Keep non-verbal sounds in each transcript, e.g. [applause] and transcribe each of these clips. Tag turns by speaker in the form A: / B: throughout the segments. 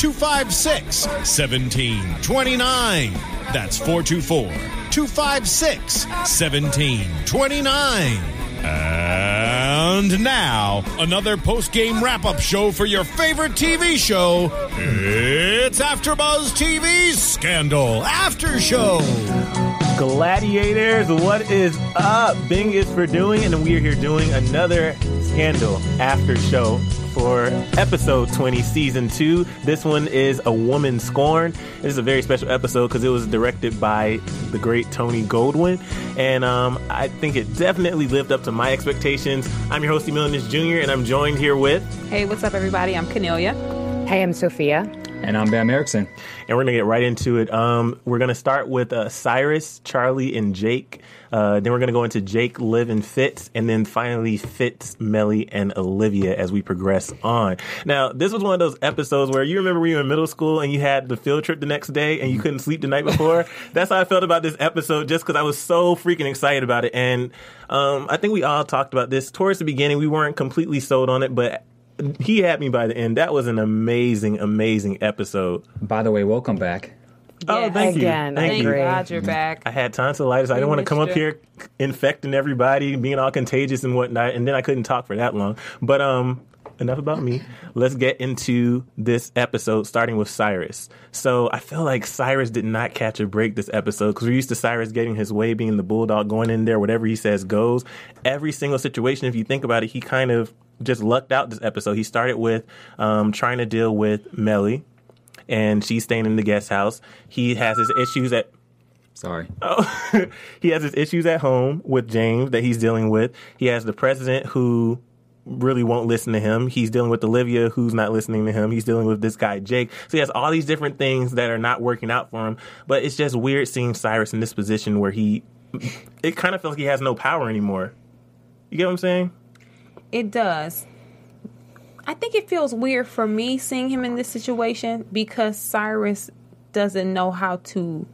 A: 256 1729. That's 424 256 1729. And now, another post game wrap up show for your favorite TV show. It's AfterBuzz TV's Scandal After Show.
B: Gladiators, what is up? Bing is for doing, and we are here doing another Scandal After Show for episode 20, season 2. This one is A Woman Scorned. This is a very special episode because it was directed by the great Tony Goldwyn, and um, I think it definitely lived up to my expectations. I'm your host, Emilius Jr., and I'm joined here with.
C: Hey, what's up, everybody? I'm Cornelia.
D: Hey, I'm Sophia.
E: And I'm Bam Erickson.
B: And we're going to get right into it. Um, we're going to start with uh, Cyrus, Charlie, and Jake. Uh, then we're going to go into Jake, Liv, and Fitz. And then finally Fitz, Mellie, and Olivia as we progress on. Now, this was one of those episodes where you remember when you were in middle school and you had the field trip the next day and you couldn't sleep the night before? [laughs] That's how I felt about this episode just because I was so freaking excited about it. And um, I think we all talked about this. Towards the beginning, we weren't completely sold on it, but he had me by the end. That was an amazing, amazing episode.
E: By the way, welcome back.
B: Oh, thank
D: Again,
B: you. Thank
C: Thank
B: you.
C: God you're back.
B: I had tonsillitis. I didn't want to come up
C: you.
B: here infecting everybody, being all contagious and whatnot, and then I couldn't talk for that long. But um, enough about me. Let's get into this episode, starting with Cyrus. So I feel like Cyrus did not catch a break this episode because we're used to Cyrus getting his way, being the bulldog, going in there, whatever he says goes. Every single situation, if you think about it, he kind of just lucked out this episode. He started with um, trying to deal with Mellie. And she's staying in the guest house. He has his issues at
E: Sorry. [laughs]
B: Oh, he has his issues at home with James that he's dealing with. He has the president who really won't listen to him. He's dealing with Olivia who's not listening to him. He's dealing with this guy Jake. So he has all these different things that are not working out for him. But it's just weird seeing Cyrus in this position where he it kind of feels like he has no power anymore. You get what I'm saying?
C: It does. I think it feels weird for me seeing him in this situation because Cyrus doesn't know how to.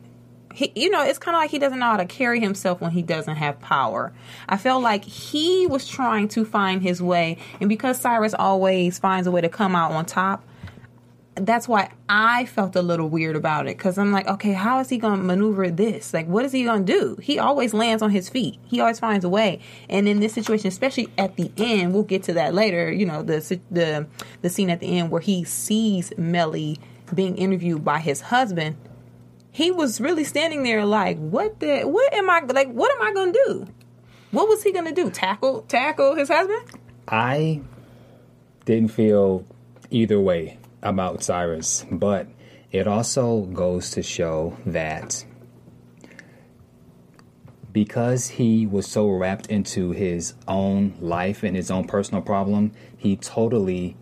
C: He, you know, it's kind of like he doesn't know how to carry himself when he doesn't have power. I felt like he was trying to find his way, and because Cyrus always finds a way to come out on top, that's why I felt a little weird about it because I'm like, okay, how is he going to maneuver this? Like, what is he going to do? He always lands on his feet. He always finds a way. And in this situation, especially at the end, we'll get to that later. You know, the the the scene at the end where he sees Mellie being interviewed by his husband. He was really standing there like, what the? What am I like? What am I going to do? What was he going to do? Tackle tackle his husband?
E: I didn't feel either way about Cyrus, but it also goes to show that because he was so wrapped into his own life and his own personal problem, he totally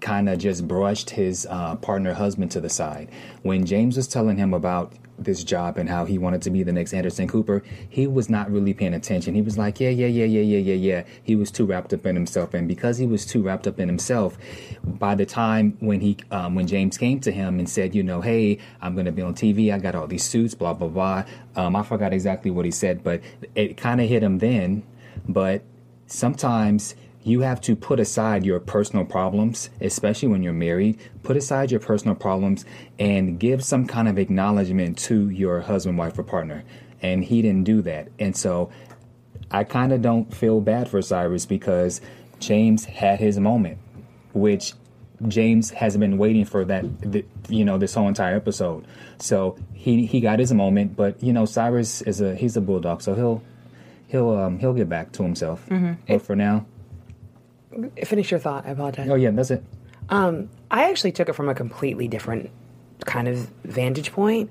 E: kind of just brushed his uh, partner husband to the side. When James was telling him about this job and how he wanted to be the next Anderson Cooper, he was not really paying attention. He was like, yeah, yeah, yeah, yeah, yeah, yeah, yeah. He was too wrapped up in himself, and because he was too wrapped up in himself, by the time when he, um, when James came to him and said, you know, hey, I'm going to be on TV. I got all these suits, blah blah blah. Um, I forgot exactly what he said, but it kind of hit him then. But sometimes you have to put aside your personal problems, especially when you're married. Put aside your personal problems and give some kind of acknowledgement to your husband, wife, or partner. And he didn't do that. And so I kind of don't feel bad for Cyrus because James had his moment, which James has been waiting for that, you know, this whole entire episode. So he he got his moment, but you know, Cyrus is a he's a bulldog, so he'll he'll um he'll get back to himself. But for now,
D: Finish your thought. I apologize.
E: oh yeah, that's it.
D: Um, I actually took it from a completely different kind of vantage point.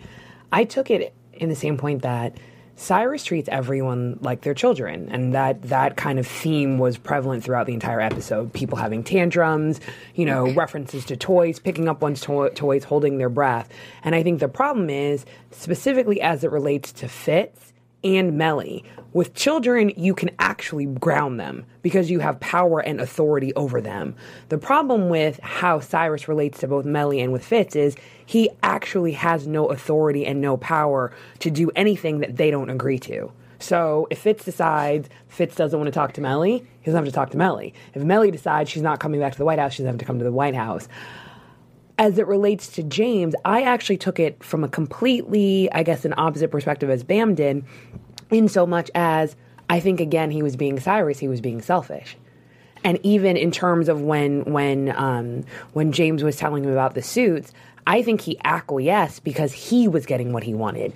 D: I took it in the same point that Cyrus treats everyone like their children, and that that kind of theme was prevalent throughout the entire episode. People having tantrums, you know, references to toys, picking up one's to- toys, holding their breath. And I think the problem is specifically as it relates to Fitz and Mellie. With children, you can actually ground them because you have power and authority over them. The problem with how Cyrus relates to both Mellie and with Fitz is he actually has no authority and no power to do anything that they don't agree to. So if Fitz decides Fitz doesn't want to talk to Mellie, he doesn't have to talk to Mellie. If Mellie decides she's not coming back to the White House, she doesn't have to come to the White House as it relates to James, I actually took it from a completely, I guess, an opposite perspective as Bam did, in so much as I think again he was being Cyrus, he was being selfish. And even in terms of when when um, when James was telling him about the suits, I think he acquiesced because he was getting what he wanted.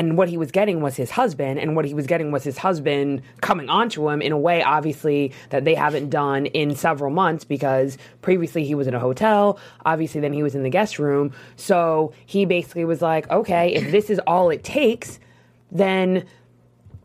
D: And what he was getting was his husband, and what he was getting was his husband coming onto him in a way, obviously, that they haven't done in several months because previously he was in a hotel. Obviously, then he was in the guest room. So he basically was like, okay, if this is all it takes, then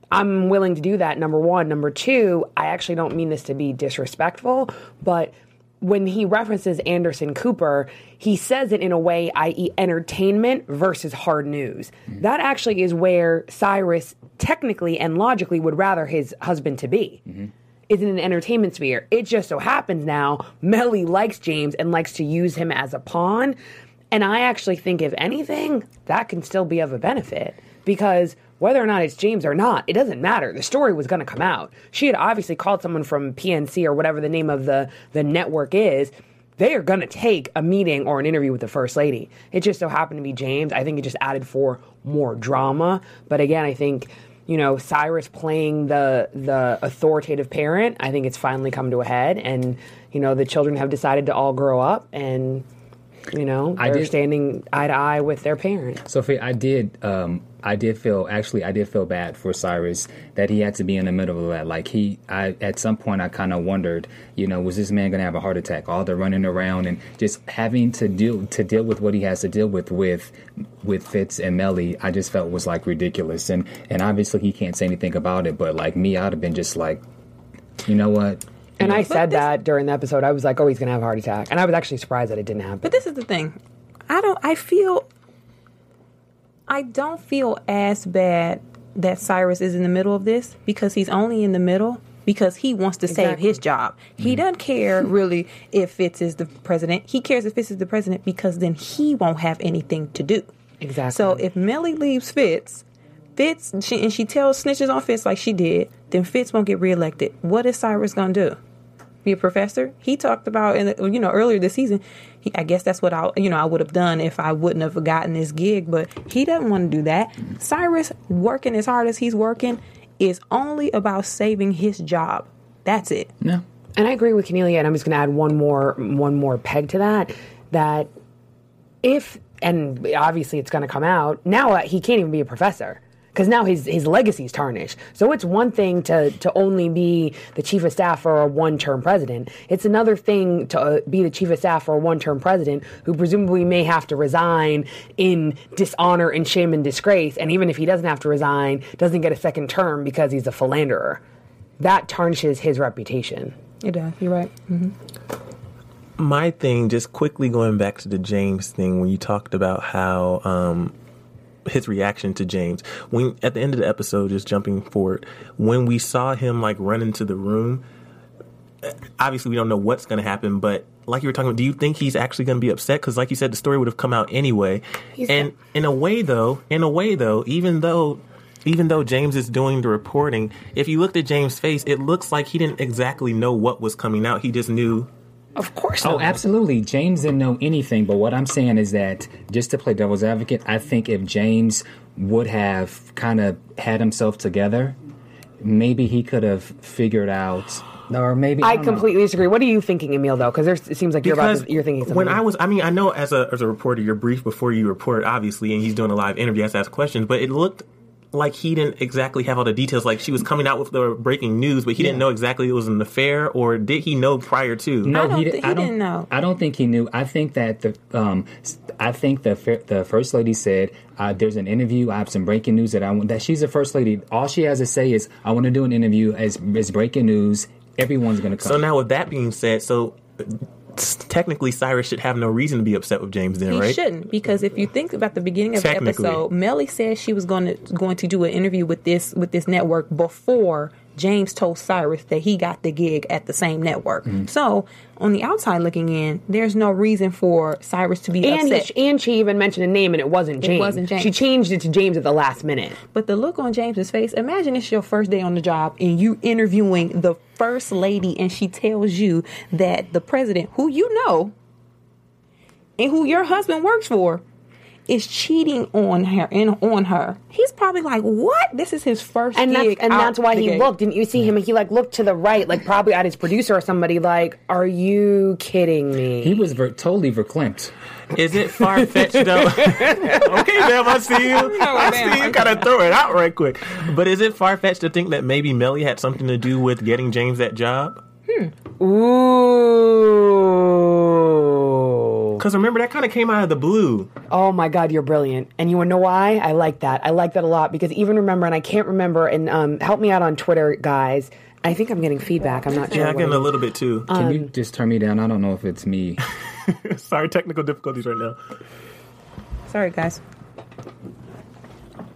D: I'm willing to do that, number one. Number two, I actually don't mean this to be disrespectful, but when he references Anderson Cooper, he says it in a way, i.e., entertainment versus hard news. That actually is where Cyrus technically and logically would rather his husband to be. Is in an entertainment sphere. It just so happens now Mellie likes James and likes to use him as a pawn. And I actually think, if anything, that can still be of a benefit because whether or not it's James or not, it doesn't matter. The story was going to come out. She had obviously called someone from PNC or whatever the name of the, the network is. They are going to take a meeting or an interview with the first lady. It just so happened to be James. I think it just added for more drama. But again, I think you know Cyrus playing the the authoritative parent. I think it's finally come to a head, and you know the children have decided to all grow up and. You know,
E: I
D: they're
E: did-
D: standing eye to eye with their parent.
E: Sophie, I did, um, I did feel actually, I did feel bad for Cyrus that he had to be in the middle of that. Like he, I at some point, I kind of wondered, you know, was this man going to have a heart attack? All the running around and just having to deal to deal with what he has to deal with with with Fitz and Mellie, I just felt was like ridiculous. And and obviously he can't say anything about it, but like me, I'd have been just like, you know what?
D: And I said
C: this-
D: that during the episode. I was like, "Oh, he's gonna have a heart attack," and I was actually surprised that it didn't happen.
C: But this is the thing. I don't. I feel. I don't feel as bad that Cyrus is in the middle of this because he's only in the middle because he wants to save his job. He mm-hmm. doesn't care really if Fitz is the president. He cares if Fitz is the president because then he won't have anything to do.
D: Exactly.
C: So if Mellie leaves Fitz, Fitz she, and she tells snitches on Fitz like she did, then Fitz won't get reelected. What is Cyrus gonna do? Be a professor? He talked about in the, you know earlier this season. He, I guess that's what I you know I would have done if I wouldn't have gotten this gig. But he doesn't want to do that. Cyrus working as hard as he's working is only about saving his job. That's it.
E: No.
D: And I agree with Cornelia, and I'm just going to add one more one more peg to that. That if and obviously it's going to come out now, uh, he can't even be a professor because now his his legacy's tarnished. So it's one thing to to only be the chief of staff for a one term president. It's another thing to uh, be the chief of staff for a one term president who presumably may have to resign in dishonor and shame and disgrace. And even if he doesn't have to resign, doesn't get a second term because he's a philanderer. That tarnishes his reputation.
C: It does. You're right.
B: my thing, just quickly going back to the James thing, when you talked about how um, his reaction to James, when at the end of the episode, just jumping forward, when we saw him like run into the room, obviously we don't know what's going to happen, but like you were talking about, do you think he's actually going to be upset? Because like you said, the story would have come out anyway. and in a way, though, in a way, though, even though. Even though James is doing the reporting, if you looked at James' face, it looks like he didn't exactly know what was coming out. He just knew
D: Of course.
E: Oh, absolutely. James didn't know anything, but what I'm saying is that just to play devil's advocate, I think if James would have kind of had himself together, maybe he could have figured out, or maybe
D: I
E: don't know.
D: completely disagree. What are you thinking, Emil? Though, because it seems like you're about to, you're thinking something.
B: when I was, I mean, I know as a as a reporter, you're brief before you report, obviously, and he's doing a live interview, has to ask questions, but it looked like he didn't exactly have all the details. Like she was coming out with the breaking news, but he didn't know exactly it was an affair, or did he know prior to?
E: No,
C: I don't
E: he,
C: thi-
E: di-
C: he
E: I don't,
C: didn't know.
E: I don't think he knew. I think that the um, s- I think the the first lady said uh, there's an interview. I have some breaking news that I want. That she's the first lady. All she has to say is I want to do an interview as as breaking news. Everyone's gonna come.
B: So now, with that being said, so uh, technically Cyrus should have no reason to be upset with James, then,
C: He
B: right?
C: shouldn't because if you think about the beginning of the episode, Mellie said she was going to going to do an interview with this with this network before James told Cyrus that he got the gig at the same network.
D: Mm-hmm.
C: So on the outside looking in, there's no reason for Cyrus to be
D: And,
C: upset.
D: he, and she even mentioned a name, and it wasn't James.
C: It wasn't James.
D: She changed it to James at the last minute.
C: But the look on James's face, imagine it's your first day on the job and you interviewing the first lady and she tells you that the president, who you know and who your husband works for, is cheating on her and on her. He's probably like, "What? This is his first
D: and that's and that's why he
C: gate."
D: looked. Didn't you see him? He like looked to the right, like probably at his producer or somebody. Like, are you kidding me?
E: he was ver- totally verklempt.
B: Is it far fetched though? [laughs] okay, Bam, I see you. [laughs] I
C: Bam,
B: see you kind of throw it out right quick. But is it far fetched to think that maybe Mellie had something to do with getting James that job?
D: Ooh.
B: Because remember, that kind of came out of the blue.
D: Oh my God, you're brilliant. And you wanna know why? I like that. I like that a lot because even remember, and I can't remember, and um, help me out on Twitter, guys. I think I'm getting feedback. I'm not sure.
B: Yeah, I
D: what
B: get a little bit too.
E: Can you just turn me down? I don't know if it's me. [laughs]
B: Sorry, technical difficulties right now.
C: Sorry, guys.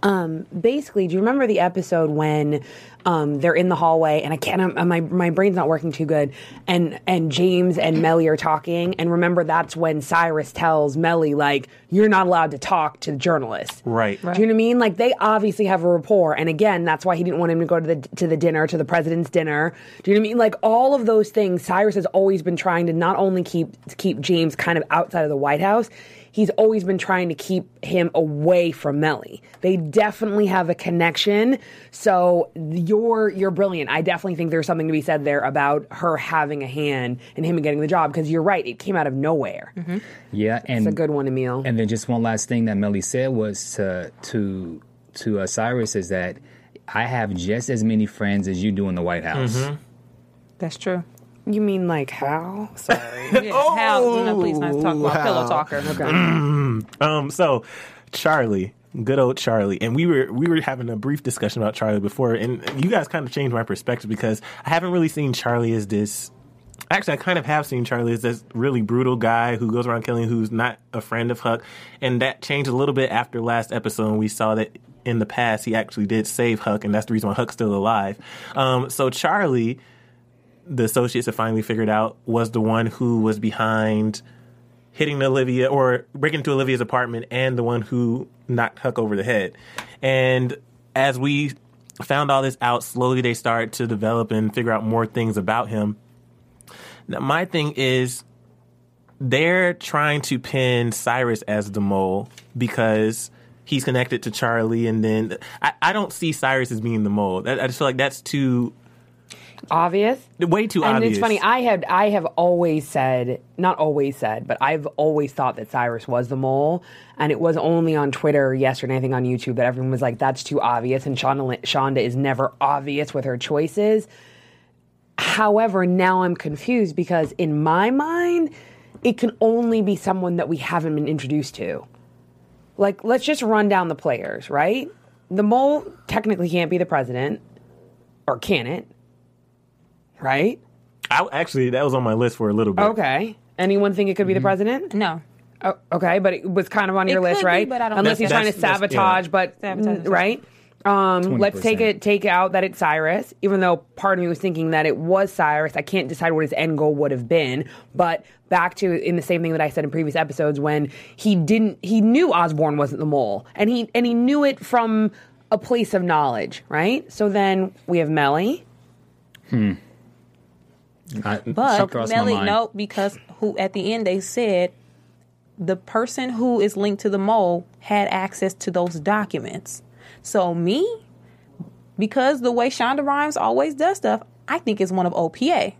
D: Um, basically, do you remember the episode when um, they're in the hallway and I can't, uh, my my brain's not working too good, and and James and Mellie are talking, and remember that's when Cyrus tells Mellie like you're not allowed to talk to the journalist,
B: Right.
D: Do you know what I mean? Like they obviously have a rapport, and again, that's why he didn't want him to go to the to the dinner, to the president's dinner. Do you know what I mean? Like all of those things, Cyrus has always been trying to not only keep keep James kind of outside of the White House. He's always been trying to keep him away from Mellie. They definitely have a connection. So you're you're brilliant. I definitely think there's something to be said there about her having a hand in him getting the job because you're right. It came out of nowhere.
E: Yeah, and
D: It's a good one, Emil.
E: And then just one last thing that Mellie said was to to to uh, Cyrus is that I have just as many friends as you do in the White House.
C: That's true.
D: You mean like how? Sorry. [laughs]
C: Yeah, Hal, no, please not talk about pillow talker. Okay.
B: Um, so Charlie, good old Charlie, and we were we were having a brief discussion about Charlie before, and you guys kind of changed my perspective because I haven't really seen Charlie as this. Actually, I kind of have seen Charlie as this really brutal guy who goes around killing, who's not a friend of Huck, and that changed a little bit after last episode. And we saw that in the past he actually did save Huck, and that's the reason why Huck's still alive. Um, so Charlie, the associates have finally figured out, was the one who was behind hitting Olivia or breaking into Olivia's apartment and the one who knocked Huck over the head. And as we found all this out, slowly they start to develop and figure out more things about him. Now, my thing is they're trying to pin Cyrus as the mole because he's connected to Charlie, and then I, I don't see Cyrus as being the mole. I, I just feel like that's too
D: Obvious.
B: way too obvious.
D: and
B: obvious.
D: it's funny. I had I have always said, not always said, but I've always thought that Cyrus was the mole, and it was only on Twitter yesterday, I think on YouTube, that everyone was like, "That's too obvious." And Shonda, Shonda is never obvious with her choices. However, now I'm confused because in my mind, it can only be someone that we haven't been introduced to. Like, let's just run down the players, right? The mole technically can't be the president, or can it? Right?
B: I, actually, that was on my list for a little bit.
D: Okay. Anyone think it could be the president?
C: No.
D: Oh, okay, but it was kind of on your
C: It
D: list,
C: could be,
D: right?
C: but I don't
D: Unless
C: think
D: he's trying to
B: That's- that's-
D: sabotage,
B: yeah.
D: but
C: Sabotage.
D: mm, right. Um, let's take
E: 20%.
D: it, take out that it's Cyrus. Even though part of me was thinking that it was Cyrus, I can't decide what his end goal would have been. But back to in the same thing that I said in previous episodes, when he didn't, he knew Osborne wasn't the mole, and he and he knew it from a place of knowledge, right? So then we have Mellie.
E: I,
C: But
E: Mellie,
C: no, because who at the end they said the person who is linked to the mole had access to those documents. So me, because the way Shonda Rhimes always does stuff, I think it's one of OPA.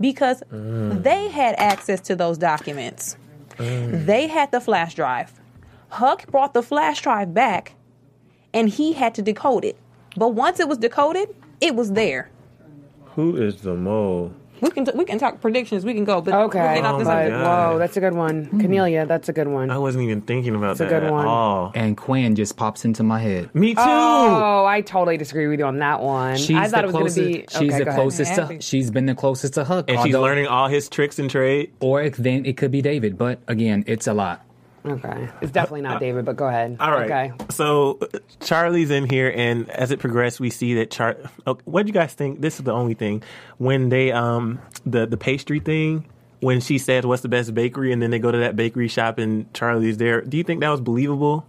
C: Because they had access to those documents. They had the flash drive. Huck brought the flash drive back and he had to decode it. But once it was decoded, it was there.
B: Who is the mole?
C: We can t- we can talk predictions. We can go, but
D: Okay.
C: we'll
B: Oh
C: this
B: my
D: but,
C: subject.
B: God.
D: whoa, that's a good one. Hmm. Cornelia, that's a good one.
B: I wasn't even thinking about
D: It's a
B: that
D: good
B: at
D: one.
B: all.
E: And Quinn just pops into my head.
B: Me too.
D: Oh, I totally disagree with you on that one.
E: She's
D: I thought
E: the
D: it was going
E: closest.
D: to be.
E: she's
D: okay,
E: the
D: go ahead.
E: closest
C: Happy.
E: to. She's been the closest to Huck.
B: and she's
E: although-
B: learning all his tricks and trade.
E: Or it, then it could be David. But again, it's a lot.
D: Okay, it's definitely not David, but go ahead.
B: All right.
D: Okay.
B: So Charlie's in here, and as it progressed, we see that Char. Oh, what do you guys think? This is the only thing when they um the the pastry thing. When she says, "What's the best bakery?" and then they go to that bakery shop, and Charlie's there. Do you think that was believable?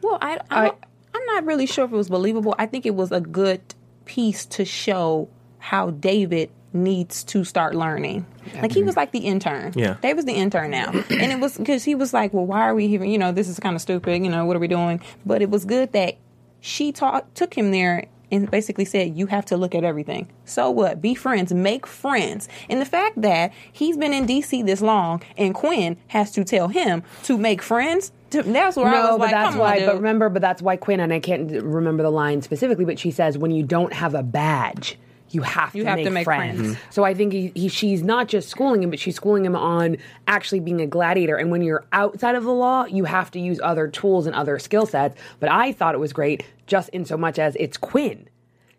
C: Well, I, I, don't- I'm not really sure if it was believable. I think it was a good piece to show how David needs to start learning. Like he was like the intern.
B: Yeah.
C: David's the intern now, [clears throat] and it was because he was like, "Well, why are we even? You know, this is kind of stupid. You know, what are we doing?" But it was good that she taught took him there and basically said, "You have to look at everything." So what? Be friends, make friends. And the fact that he's been in DC this long, and Quinn has to tell him to make friends. To, that's where I
D: No,
C: was
D: but
C: like,
D: that's
C: "Come
D: why.
C: on,
D: but remember, but that's why Quinn and I can't remember the line specifically, but she says when you don't have a badge. You have
C: You
D: to,
C: have
D: make,
C: to make
D: friends.
C: friends. Mm-hmm.
D: So I think he, he, she's not just schooling him, but she's schooling him on actually being a gladiator. And when you're outside of the law, you have to use other tools and other skill sets. But I thought it was great just in so much as it's Quinn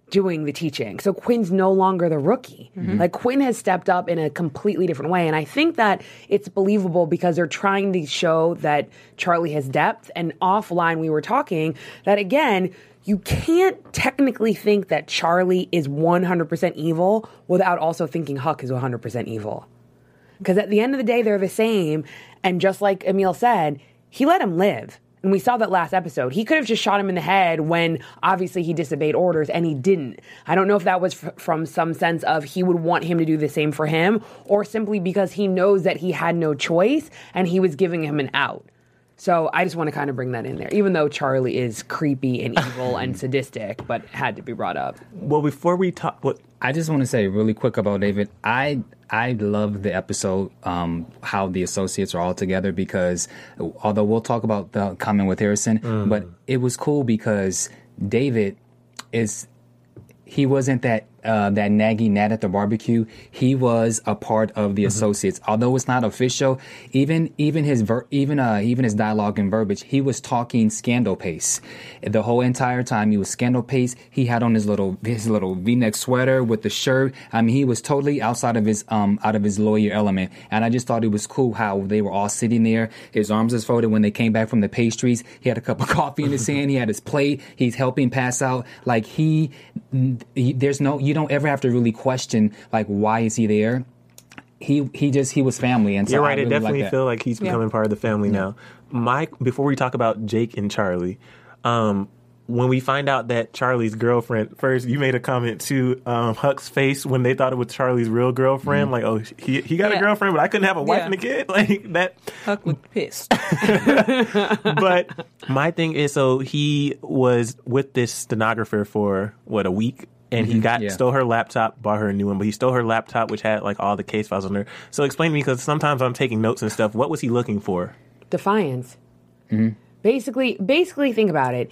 D: doing the teaching. So Quinn's no longer the rookie. Mm-hmm. Like Quinn has stepped up in a completely different way. And I think that it's believable because they're trying to show that Charlie has depth. And offline, we were talking that again, you can't technically think that Charlie is 100% evil without also thinking Huck is 100% evil. Because at the end of the day, they're the same. And just like Emil said, he let him live. And we saw that last episode. He could have just shot him in the head when obviously he disobeyed orders and he didn't. I don't know if that was f- from some sense of he would want him to do the same for him or simply because he knows that he had no choice and he was giving him an out. So I just want to kind of bring that in there, even though Charlie is creepy and evil and [laughs] sadistic, but had to be brought up.
B: Well, before we talk, what
E: I just want to say really quick about David. I I love the episode um, how the associates are all together because although we'll talk about the comment with Harrison, but it was cool because David is he wasn't that uh, that naggy nat at the barbecue. He was a part of the associates, although it's not official. Even even his ver- even uh, even his dialogue and verbiage, he was talking scandal pace the whole entire time. He was scandal pace. He had on his little his little V neck sweater with the shirt. I mean, he was totally outside of his um out of his lawyer element. And I just thought it was cool how they were all sitting there. His arms was folded when they came back from the pastries. He had a cup of coffee in his [laughs] hand. He had his plate. He's helping pass out. Like he, he there's no you don't ever have to really question like why is he there. He he just he was family and so
B: You're
E: I
B: right.
E: really
B: it definitely
E: like that.
B: feel like he's becoming part of the family now. Mike, before we talk about Jake and Charlie, um, when we find out that Charlie's girlfriend, first you made a comment to um, Huck's face when they thought it was Charlie's real girlfriend, like, oh, he he got a girlfriend, but I couldn't have a wife
C: Yeah.
B: and a kid, [laughs] like that.
C: Huck was pissed. [laughs] [laughs]
B: but my thing is, so he was with this stenographer for what a week, and he got
E: yeah.
B: stole her laptop, bought her a new one, but he stole her laptop, which had like all the case files on there. So explain to me, because sometimes I'm taking notes and stuff. What was he looking for?
D: Defiance. Basically, basically, think about it.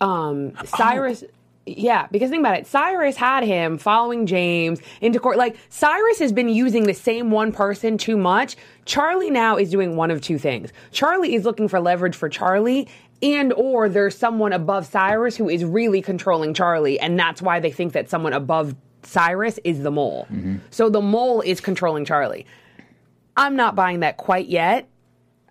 D: Um, Cyrus. Yeah, because think about it. Cyrus had him following James into court. Like Cyrus has been using the same one person too much. Charlie now is doing one of two things. Charlie is looking for leverage for Charlie, and or there's someone above Cyrus who is really controlling Charlie, and that's why they think that someone above Cyrus is the mole. Mm-hmm. So the mole is controlling Charlie. I'm not buying that quite yet.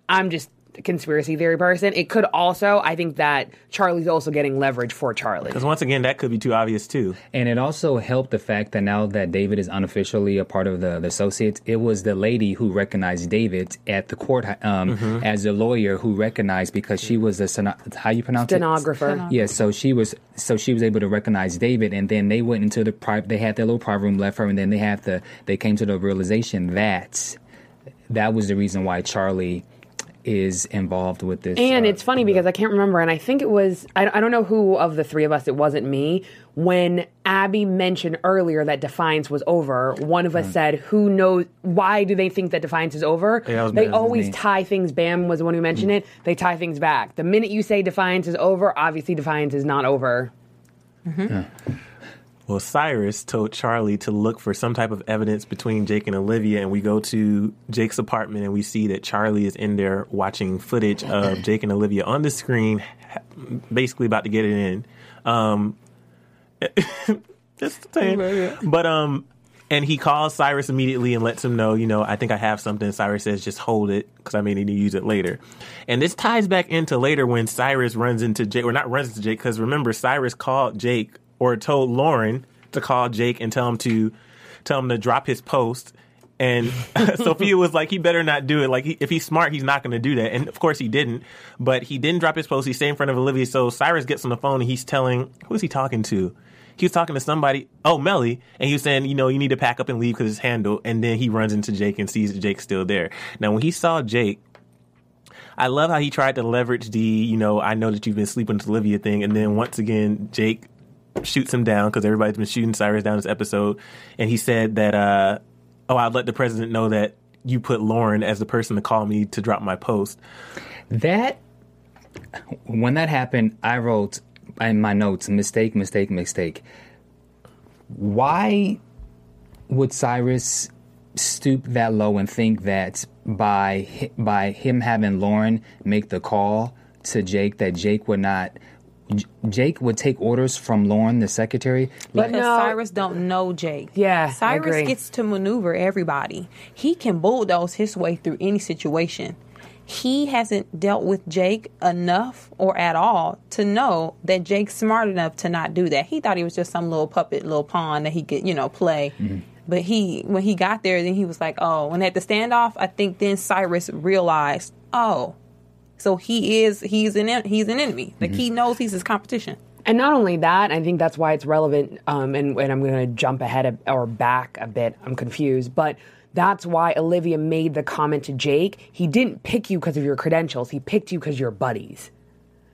D: I'm just conspiracy theory person. It could also, I think that Charlie's also getting leverage for Charlie.
B: Because once again, that could be too obvious too.
E: And it also helped the fact that now that David is unofficially a part of the, the associates, it was the lady who recognized David at the court um, as a lawyer who recognized because she was a steno- how you pronounce
D: Stenographer.
E: it? Yeah, so she was so she was able to recognize David, and then they went into the private. They had their little private room, left her, and then they have the they came to the realization that that was the reason why Charlie is involved with this.
D: And
E: uh,
D: it's funny because I can't remember, and I think it was, I, I don't know who of the three of us, it wasn't me. When Abby mentioned earlier that Defiance was over, one of us said, Who knows, why do they think that Defiance is over?
B: Yeah,
D: they always tie things, Bam was the one who mentioned it, they tie things back. The minute you say Defiance is over, obviously Defiance is not over.
B: Well, Cyrus told Charlie to look for some type of evidence between Jake and Olivia, and we go to Jake's apartment and we see that Charlie is in there watching footage of [clears throat] Jake and Olivia on the screen, basically about to get it in. Um, [laughs] just saying. But um, and he calls Cyrus immediately and lets him know, you know, I think I have something. Cyrus says, just hold it because I may need to use it later. And this ties back into later when Cyrus runs into Jake, or not runs into Jake, because remember Cyrus called Jake or told Lauren to call Jake and tell him to tell him to drop his post. And [laughs] Sophia was like, he better not do it. Like, he, if he's smart, he's not going to do that. And of course, he didn't. But he didn't drop his post. He stayed in front of Olivia. So Cyrus gets on the phone and he's telling, who is he talking to? He was talking to somebody, oh, Mellie. And he was saying, you know, you need to pack up and leave because it's handled. And then he runs into Jake and sees Jake's still there. Now, when he saw Jake, I love how he tried to leverage the, you know, I know that you've been sleeping with Olivia thing. And then once again, Jake shoots him down because everybody's been shooting Cyrus down this episode. And he said that, uh, oh, I'd let the president know that you put Lauren as the person to call me to drop my post.
E: That when that happened, I wrote in my notes mistake, mistake, mistake. Why would Cyrus stoop that low and think that by by him having Lauren make the call to Jake that Jake would not J- Jake would take orders from Lauren, the secretary.
D: But
C: Because
D: no-
C: Cyrus don't know Jake.
D: Yeah, I
C: Cyrus
D: agree.
C: gets to maneuver everybody. He can bulldoze his way through any situation. He hasn't dealt with Jake enough or at all to know that Jake's smart enough to not do that. He thought he was just some little puppet, little pawn that he could, you know, play. Mm-hmm. But he, when he got there, then he was like, oh, when at the standoff, I think then Cyrus realized, oh, so he is, he's an, he's an enemy. Like he knows he's his competition.
D: And not only that, I think that's why it's relevant. Um, and, and I'm going to jump ahead a, or back a bit. I'm confused, but that's why Olivia made the comment to Jake. He didn't pick you because of your credentials. He picked you because you're buddies.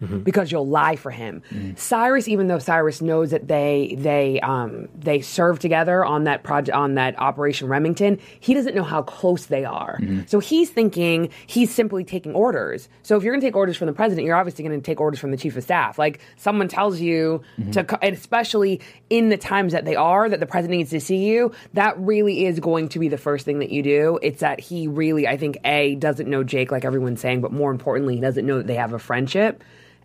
D: Mm-hmm. Because you'll lie for him. Cyrus, even though Cyrus knows that they they um, they serve together on that project on that Operation Remington, he doesn't know how close they are. Mm-hmm. So he's thinking he's simply taking orders. So if you're going to take orders from the president, you're obviously going to take orders from the chief of staff. Like someone tells you mm-hmm. to, and especially in the times that they are, that the president needs to see you. That really is going to be the first thing that you do. It's that he really, I think, a doesn't know Jake like everyone's saying, but more importantly, he doesn't know that they have a friendship,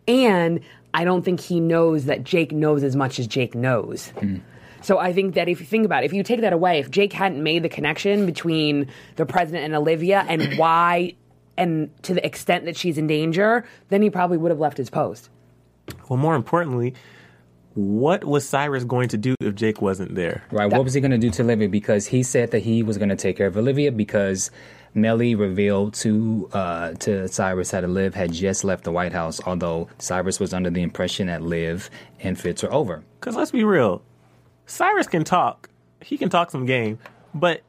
D: and I don't think he knows that Jake knows as much as Jake knows. So I think that if you think about it, if you take that away, if Jake hadn't made the connection between the president and Olivia and [clears throat] why and to the extent that she's in danger, then he probably would have left his post.
B: Well, more importantly, what was Cyrus going to do if Jake wasn't there?
E: Right. what was he going to do to Olivia? Because he said that he was going to take care of Olivia because Mellie revealed to uh, to Cyrus that Liv had just left the White House, although Cyrus was under the impression that Liv and Fitz are over.
B: Because let's be real, Cyrus can talk. He can talk some game, but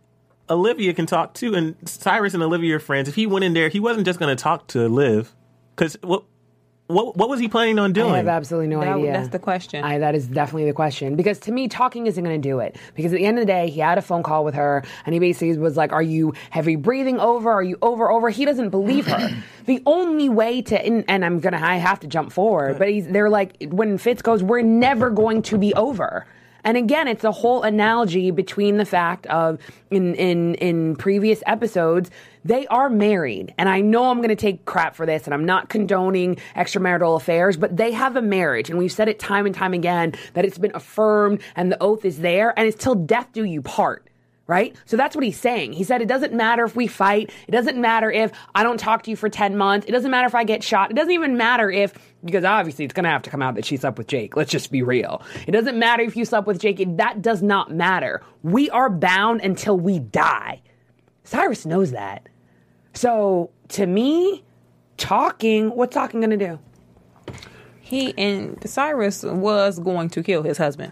B: Olivia can talk too. And Cyrus and Olivia are friends. If he went in there, he wasn't just going to talk to Liv. Because what, what, what was he planning on doing?
D: I have absolutely no
C: That-
D: idea.
C: that's the question.
D: I, that is definitely the question. Because to me, talking isn't going to do it. Because at the end of the day, he had a phone call with her, and he basically was like, "Are you heavy breathing over? Are you over over?" He doesn't believe her. [clears throat] the only way to, and, and I'm gonna, I have to jump forward, but he's, they're like, when Fitz goes, "We're never going to be over." And again, it's a whole analogy between the fact of in in in previous episodes they are married, and I know I'm going to take crap for this, and I'm not condoning extramarital affairs, but they have a marriage, and we've said it time and time again that it's been affirmed, and the oath is there, and it's till death do you part right? So that's what he's saying. He said, it doesn't matter if we fight. It doesn't matter if I don't talk to you for 10 months. It doesn't matter if I get shot. It doesn't even matter if, because obviously it's going to have to come out that she slept with Jake. Let's just be real. It doesn't matter if you slept with Jake. That does not matter. We are bound until we die. Cyrus knows that. So to me, talking, what's talking going to do?
C: He and Cyrus was going to kill his husband.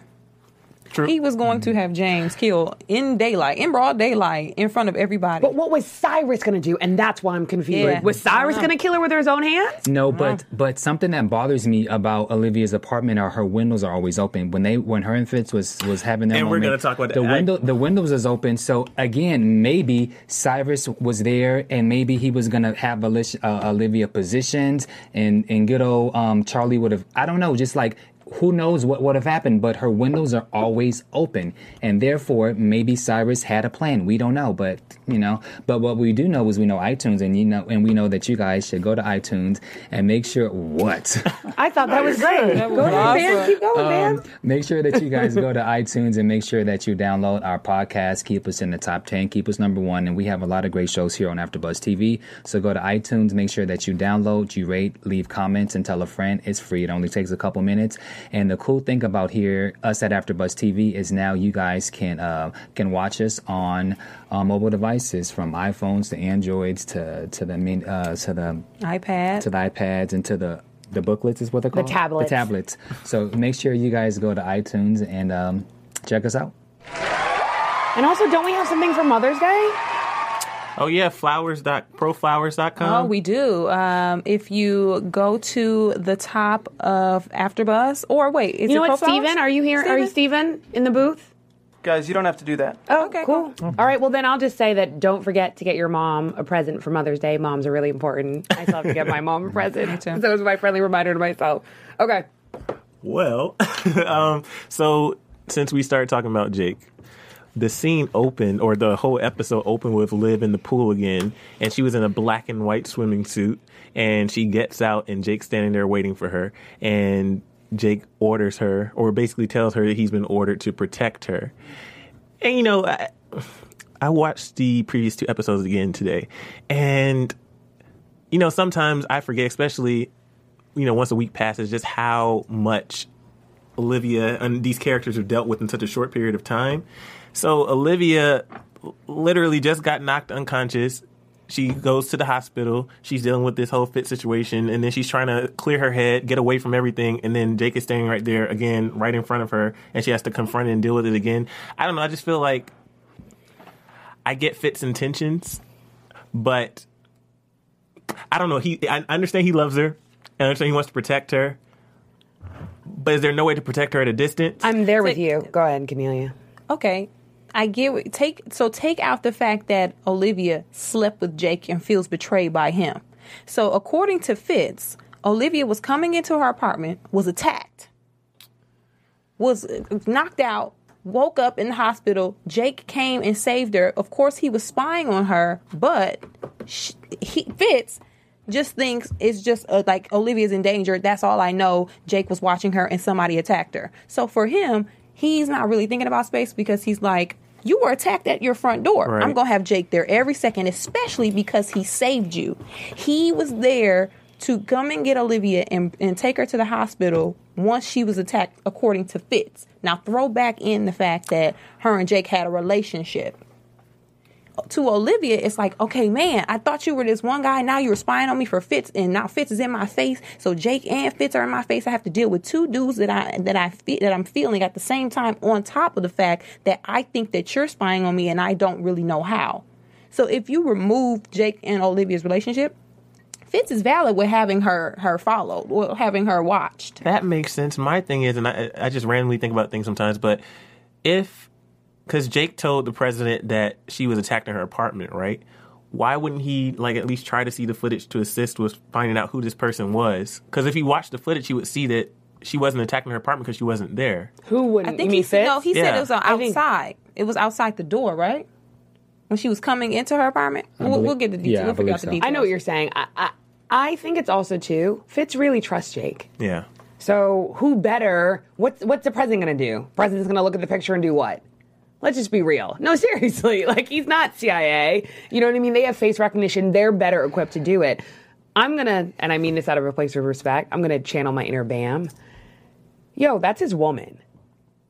B: True.
C: He was going to have James killed in daylight, in broad daylight, in front of everybody.
D: But what was Cyrus going to do? And that's why I'm confused.
C: Yeah.
D: Was Cyrus going to kill her with his own hands?
E: No, but but something that bothers me about Olivia's apartment are her windows are always open. When they when her and Fitz was was having their
B: And we're gonna talk about
E: the
B: that. I-
E: window. The windows is open, so again, maybe Cyrus was there, and maybe he was gonna have Alicia, uh, Olivia positioned, and and good old um, Charlie would have. I don't know, just like. Who knows what would have happened, but her windows are always open, and therefore maybe Cyrus had a plan. We don't know, but you know. But what we do know is we know iTunes, and you know, and we know that you guys should go to iTunes and make sure what. [laughs]
D: I thought that was great.
C: That was
D: Go ahead, man. Keep going, man.
E: Um, make sure that you guys go to [laughs] iTunes and make sure that you download our podcast. Keep us in the top 10, keep us number one. And we have a lot of great shows here on AfterBuzz TV. So go to iTunes, make sure that you download, you rate, leave comments, and tell a friend. It's free. It only takes a couple minutes. And the cool thing about here, us at AfterBuzz TV, is now you guys can uh, can watch us on uh, mobile devices, from iPhones to Androids to to the uh, to the
C: iPad.
E: to the iPads and to the the booklets is what they're called.
D: the tablets.
E: The tablets. So make sure you guys go to iTunes and um, check us out.
D: And also, don't we have something for Mother's Day?
B: Oh yeah, flowers dot proflowers.com.
C: Oh, we do. Um, if you go to the top of AfterBuzz, or wait, is
D: You know
C: it
D: what,
C: Proflowers?
D: Steven? Are you here? Are you Steven in the booth?
F: Guys, you don't have to do that.
D: Oh,
C: Okay,
D: cool. All right, well then I'll just say that don't forget to get your mom a present for Mother's Day. Moms are really important. I still have to get my mom a [laughs] present.
C: too.
D: So was my friendly reminder to myself. Okay.
B: Well, [laughs] um, so since we started talking about Jake, the scene opened, or the whole episode opened with Liv in the pool again, and she was in a black and white swimming suit, and she gets out, and Jake's standing there waiting for her, and Jake orders her, or basically tells her that he's been ordered to protect her. And you know, I, I watched the previous two episodes again today, and you know, sometimes I forget, especially you know, once a week passes, just how much Olivia and these characters have dealt with in such a short period of time. So Olivia literally just got knocked unconscious. She goes to the hospital. She's dealing with this whole fit situation, and then she's trying to clear her head, get away from everything, and then Jake is standing right there again, right in front of her, and she has to confront it and deal with it again. I don't know. I just feel like I get Fitz intentions, but I don't know. He, I I understand he loves her. I understand he wants to protect her. But is there no way to protect her at a distance?
D: I'm there with you. Go ahead, Cornelia.
C: Okay. I get take so take out the fact that Olivia slept with Jake and feels betrayed by him. So according to Fitz, Olivia was coming into her apartment, was attacked, was uh, knocked out, woke up in the hospital. Jake came and saved her. Of course, he was spying on her, but sh he Fitz just thinks it's just uh, like Olivia's in danger. That's all I know. Jake was watching her and somebody attacked her. So for him, he's not really thinking about space because he's like, you were attacked at your front door.
B: Right.
C: I'm going to have Jake there every second, especially because he saved you. He was there to come and get Olivia and, and take her to the hospital once she was attacked, according to Fitz. Now, throw back in the fact that her and Jake had a relationship to Olivia, it's like, okay, man, I thought you were this one guy. Now you're spying on me for Fitz, and now Fitz is in my face. So Jake and Fitz are in my face. I have to deal with two dudes that I that I feel that I'm feeling at the same time. On top of the fact that I think that you're spying on me, and I don't really know how. So if you remove Jake and Olivia's relationship, Fitz is valid with having her her followed well, having her watched.
B: That makes sense. My thing is, and I, I just randomly think about things sometimes, but if, because Jake told the president that she was attacked in her apartment, right? Why wouldn't he like at least try to see the footage to assist with finding out who this person was? Because if he watched the footage, he would see that she wasn't attacking her apartment because she wasn't there.
D: Who wouldn't?
C: I think
D: you
C: he said
D: Fitz?
C: no. He said it was on
D: I think-
C: outside. It was outside the door, right? When she was coming into her apartment. We'll,
E: believe-
C: we'll get the details.
E: yeah, I
C: we'll figure out the details.
D: I know what you're saying. I, I, I think it's also too. Fitz really trusts Jake.
B: Yeah.
D: So who better? What's what's the president going to do? President's going to look at the picture and do what? Let's just be real. No, [laughs] seriously. Like he's not CIA. You know what I mean? They have face recognition. They're better equipped to do it. I'm gonna, and I mean this out of a place of respect. I'm gonna channel my inner Bam. Yo, that's his woman,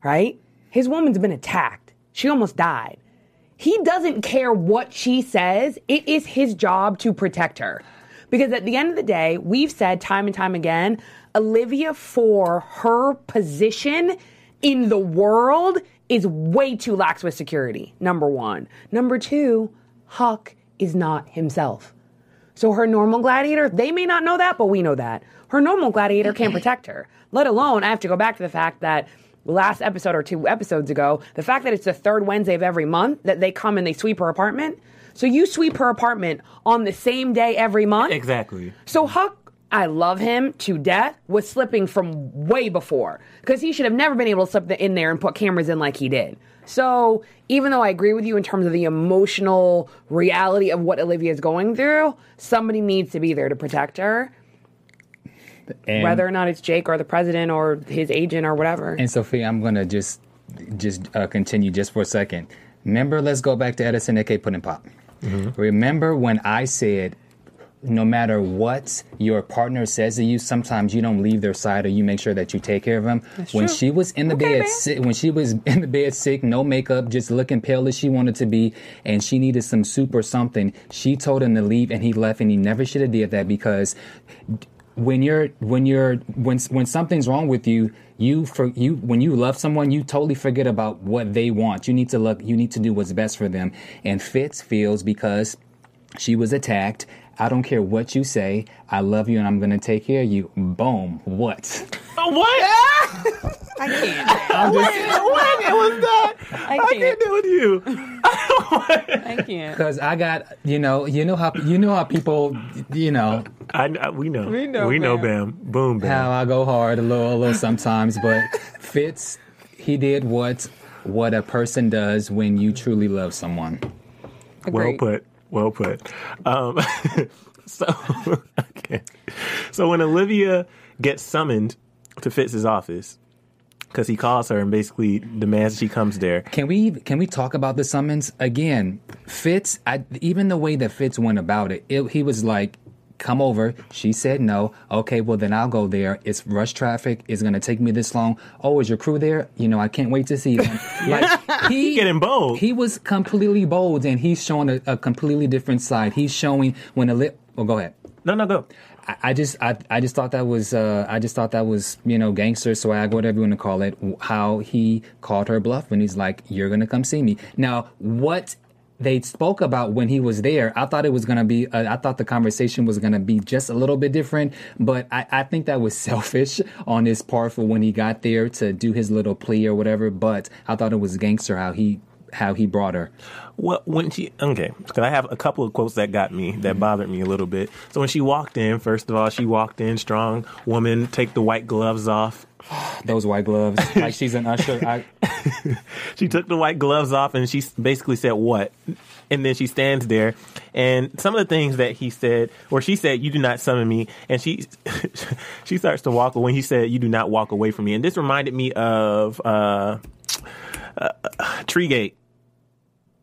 D: right? His woman's been attacked. She almost died. He doesn't care what she says. It is his job to protect her. Because at the end of the day, we've said time and time again, Olivia, for her position in the world is way too lax with security. Number one. Number two, Huck is not himself. So her normal gladiator, they may not know that, but we know that. Her normal gladiator can't protect her. Let alone, I have to go back to the fact that last episode or two episodes ago, the fact that it's the third Wednesday of every month that they come and they sweep her apartment. So you sweep her apartment on the same day every month.
B: Exactly.
D: So Huck, I love him to death, was slipping from way before because he should have never been able to slip in there and put cameras in like he did. So even though I agree with you in terms of the emotional reality of what Olivia is going through, somebody needs to be there to protect her,
E: And,
D: whether or not it's Jake or the president or his agent or whatever.
E: and Sophia, I'm gonna just just uh, continue just for a second. Remember, let's go back to Edison, aka Pudding Pop. Remember when I said, no matter what your partner says to you, sometimes you don't leave their side or you make sure that you take care of them. when
D: true.
E: she was in the
D: Okay,
E: bed, sick, when she was [laughs] in the bed sick, no makeup, just looking pale as she wanted to be, and she needed some soup or something, she told him to leave, and he left, and he never should have did that because when you're when you're when when something's wrong with you you for you when you love someone you totally forget about what they want you need to look you need to do what's best for them and fitz feels because she was attacked i don't care what you say i love you and i'm gonna take care of you boom what
B: What? [laughs]
C: I can't. [laughs]
B: what was that?
C: I
B: I
C: can't.
B: can't deal with you.
C: I can't.
E: because i got you know you know how you know how people you know
B: I, I- we know.
C: We know,
B: We know,
C: Bam.
B: Bam. Boom, Bam.
E: how I go hard a little, a little sometimes, but Fitz, he did what what a person does when you truly love someone.
B: Well put. Well put. Um, [laughs] so, [laughs] okay. So when Olivia gets summoned to Fitz's office, because he calls her and basically demands she comes there.
E: Can we can we talk about the summons again? Fitz, I, even the way that Fitz went about it, it, he was like, "Come over." She said no. Okay, well then I'll go there. It's rush traffic. It's gonna take me this long. Oh, is your crew there? You know, I can't wait to see them. [laughs] like [laughs] he
B: Getting bold.
E: He was completely bold, and he's showing a, a completely different side. He's showing when a lip. Well, go ahead.
B: No, no, go.
E: I, I just I, I just thought that was uh, I just thought that was you know gangster swag whatever you want to call it how he called her bluff when he's like you're gonna come see me now what they spoke about when he was there I thought it was gonna be uh, I thought the conversation was gonna be just a little bit different but I, I think that was [laughs] selfish on his part for when he got there to do his little plea or whatever but I thought it was gangster how he how he brought her
B: Well, when she okay, because I have a couple of quotes that got me that bothered me a little bit. So when she walked in, first of all, she walked in strong woman, take the white gloves off. [sighs]
E: those white gloves [laughs] like she's an usher I, [laughs]
B: She took the white gloves off and she basically said what, and then she stands there, and some of the things that he said, or she said, "You do not summon me," and she [laughs] she starts to walk away. He said, "You do not walk away from me," and this reminded me of uh, uh, Treegate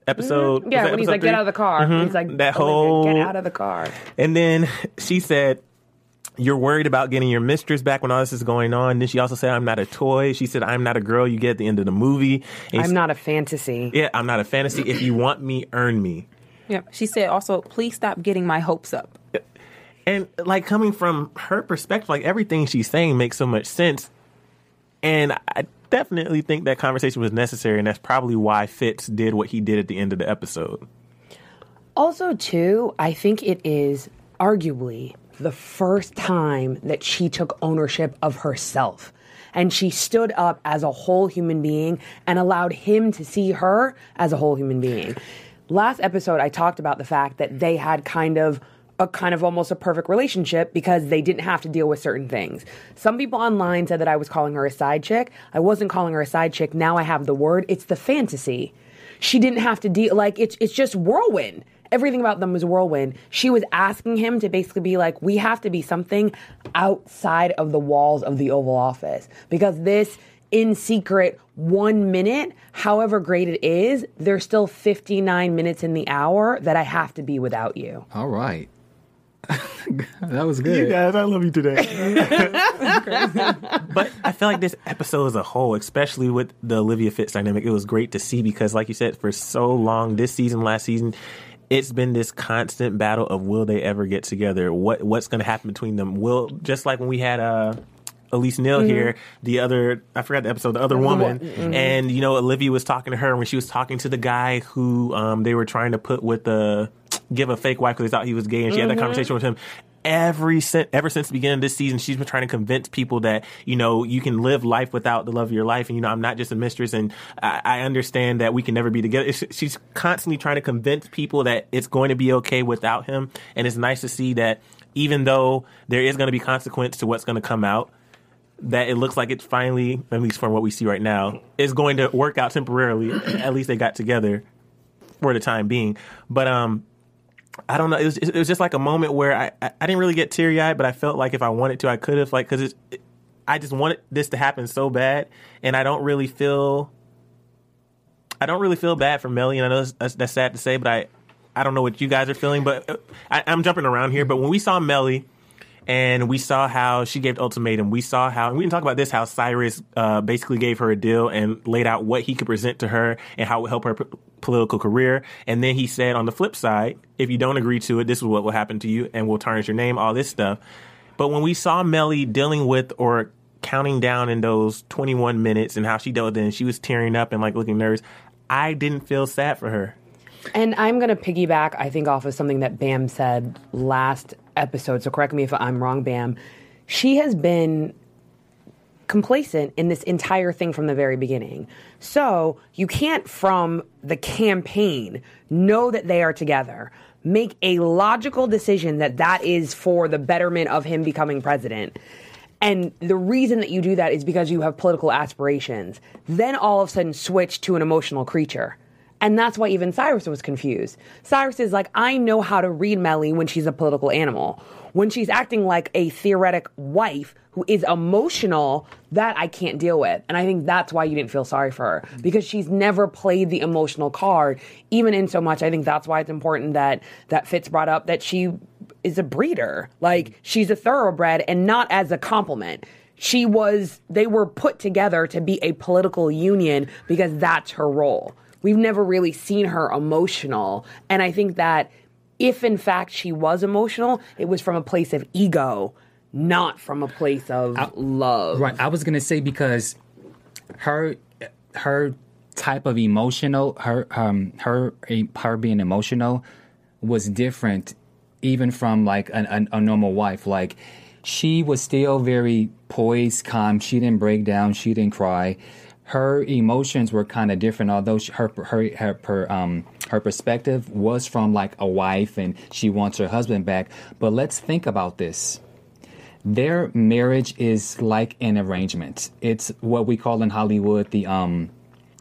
B: episode. was
D: yeah,
B: that
D: when he's like,
B: three?
D: get out of the car.
B: Mhm.
D: He's like,
B: that whole
D: get out of the car.
B: and then she said, You're worried about getting your mistress back when all this is going on. Then she also said, I'm not a toy. She said, I'm not a girl you get at the end of the movie. And
D: I'm not a fantasy.
B: Yeah, I'm not a fantasy. If you want me, earn me.
C: Yep. She said also, please stop getting my hopes up.
B: And like coming from her perspective, like everything she's saying makes so much sense. And I definitely think that conversation was necessary. And that's probably why Fitz did what he did at the end of the episode.
D: Also, too, I think it is arguably the first time that she took ownership of herself. And she stood up as a whole human being and allowed him to see her as a whole human being. Last episode, I talked about the fact that they had kind of a kind of almost a perfect relationship because they didn't have to deal with certain things. Some people online said that I was calling her a side chick. I wasn't calling her a side chick. Now I have the word. It's the fantasy. She didn't have to deal like it's it's just whirlwind. Everything about them was whirlwind. She was asking him to basically be like, we have to be something outside of the walls of the Oval Office because this in secret one minute, however great it is, there's still 59 minutes in the hour that I have to be without you.
E: all right [laughs] that was good.
B: You
E: good
B: guys, I love you today. [laughs] but I feel like this episode as a whole, especially with the Olivia Fitz dynamic, it was great to see because, like you said, for so long, this season, last season, it's been this constant battle of will they ever get together? What what's going to happen between them? Will just like when we had uh Elise Neal here, the other I forgot the episode, the other woman, and you know Olivia was talking to her when she was talking to the guy who um, they were trying to put with the give a fake wife because they thought he was gay, and she had that conversation with him. Every ever since the beginning of this season, she's been trying to convince people that you know you can live life without the love of your life, and you know I'm not just a mistress, and I, I understand that we can never be together. It's, she's constantly trying to convince people that it's going to be okay without him, and it's nice to see that even though there is going to be consequence to what's going to come out, that it looks like it's finally, at least from what we see right now, is going to work out temporarily. [clears throat] at least they got together for the time being. But um, I don't know. It was it was just like a moment where I I, I didn't really get teary eyed, but I felt like if I wanted to, I could have. Like because. It, I just wanted this to happen so bad, and I don't really feel. I don't really feel bad for Mellie, and I know that's, that's, that's sad to say, but I, I don't know what you guys are feeling, but uh, I, I'm jumping around here. But when we saw Mellie, and we saw how she gave ultimatum. We saw how, and we can talk about this, how Cyrus uh, basically gave her a deal and laid out what he could present to her and how it would help her p- political career. And then he said on the flip side, if you don't agree to it, this is what will happen to you and we'll tarnish your name, all this stuff. But when we saw Mellie dealing with or counting down in those 21 minutes and how she dealt with it, and she was tearing up and like looking nervous, I didn't feel sad for her.
D: And I'm going to piggyback, I think, off of something that Bam said last episode. So correct me if I'm wrong, Bam. She has been complacent in this entire thing from the very beginning. So you can't, from the campaign, know that they are together, make a logical decision that that is for the betterment of him becoming president. And the reason that you do that is because you have political aspirations. Then all of a sudden switch to an emotional creature. And that's why even Cyrus was confused. Cyrus is like, I know how to read Mellie when she's a political animal. When she's acting like a theoretic wife who is emotional, that I can't deal with. And I think that's why you didn't feel sorry for her because she's never played the emotional card. Even in so much, I think that's why it's important that that Fitz brought up that she is a breeder. Like she's a thoroughbred and not as a compliment she was they were put together to be a political union because that's her role we've never really seen her emotional and i think that if in fact she was emotional it was from a place of ego not from a place of love
E: Right. I was gonna say because her her type of emotional her um her her being emotional was different even from like an, an, a normal wife. Like she was still very poised, calm. She didn't break down. She didn't cry. Her emotions were kind of different, although she, her her her her um her perspective was from like a wife and she wants her husband back. But let's think about this their marriage is like an arrangement. It's what we call in Hollywood the um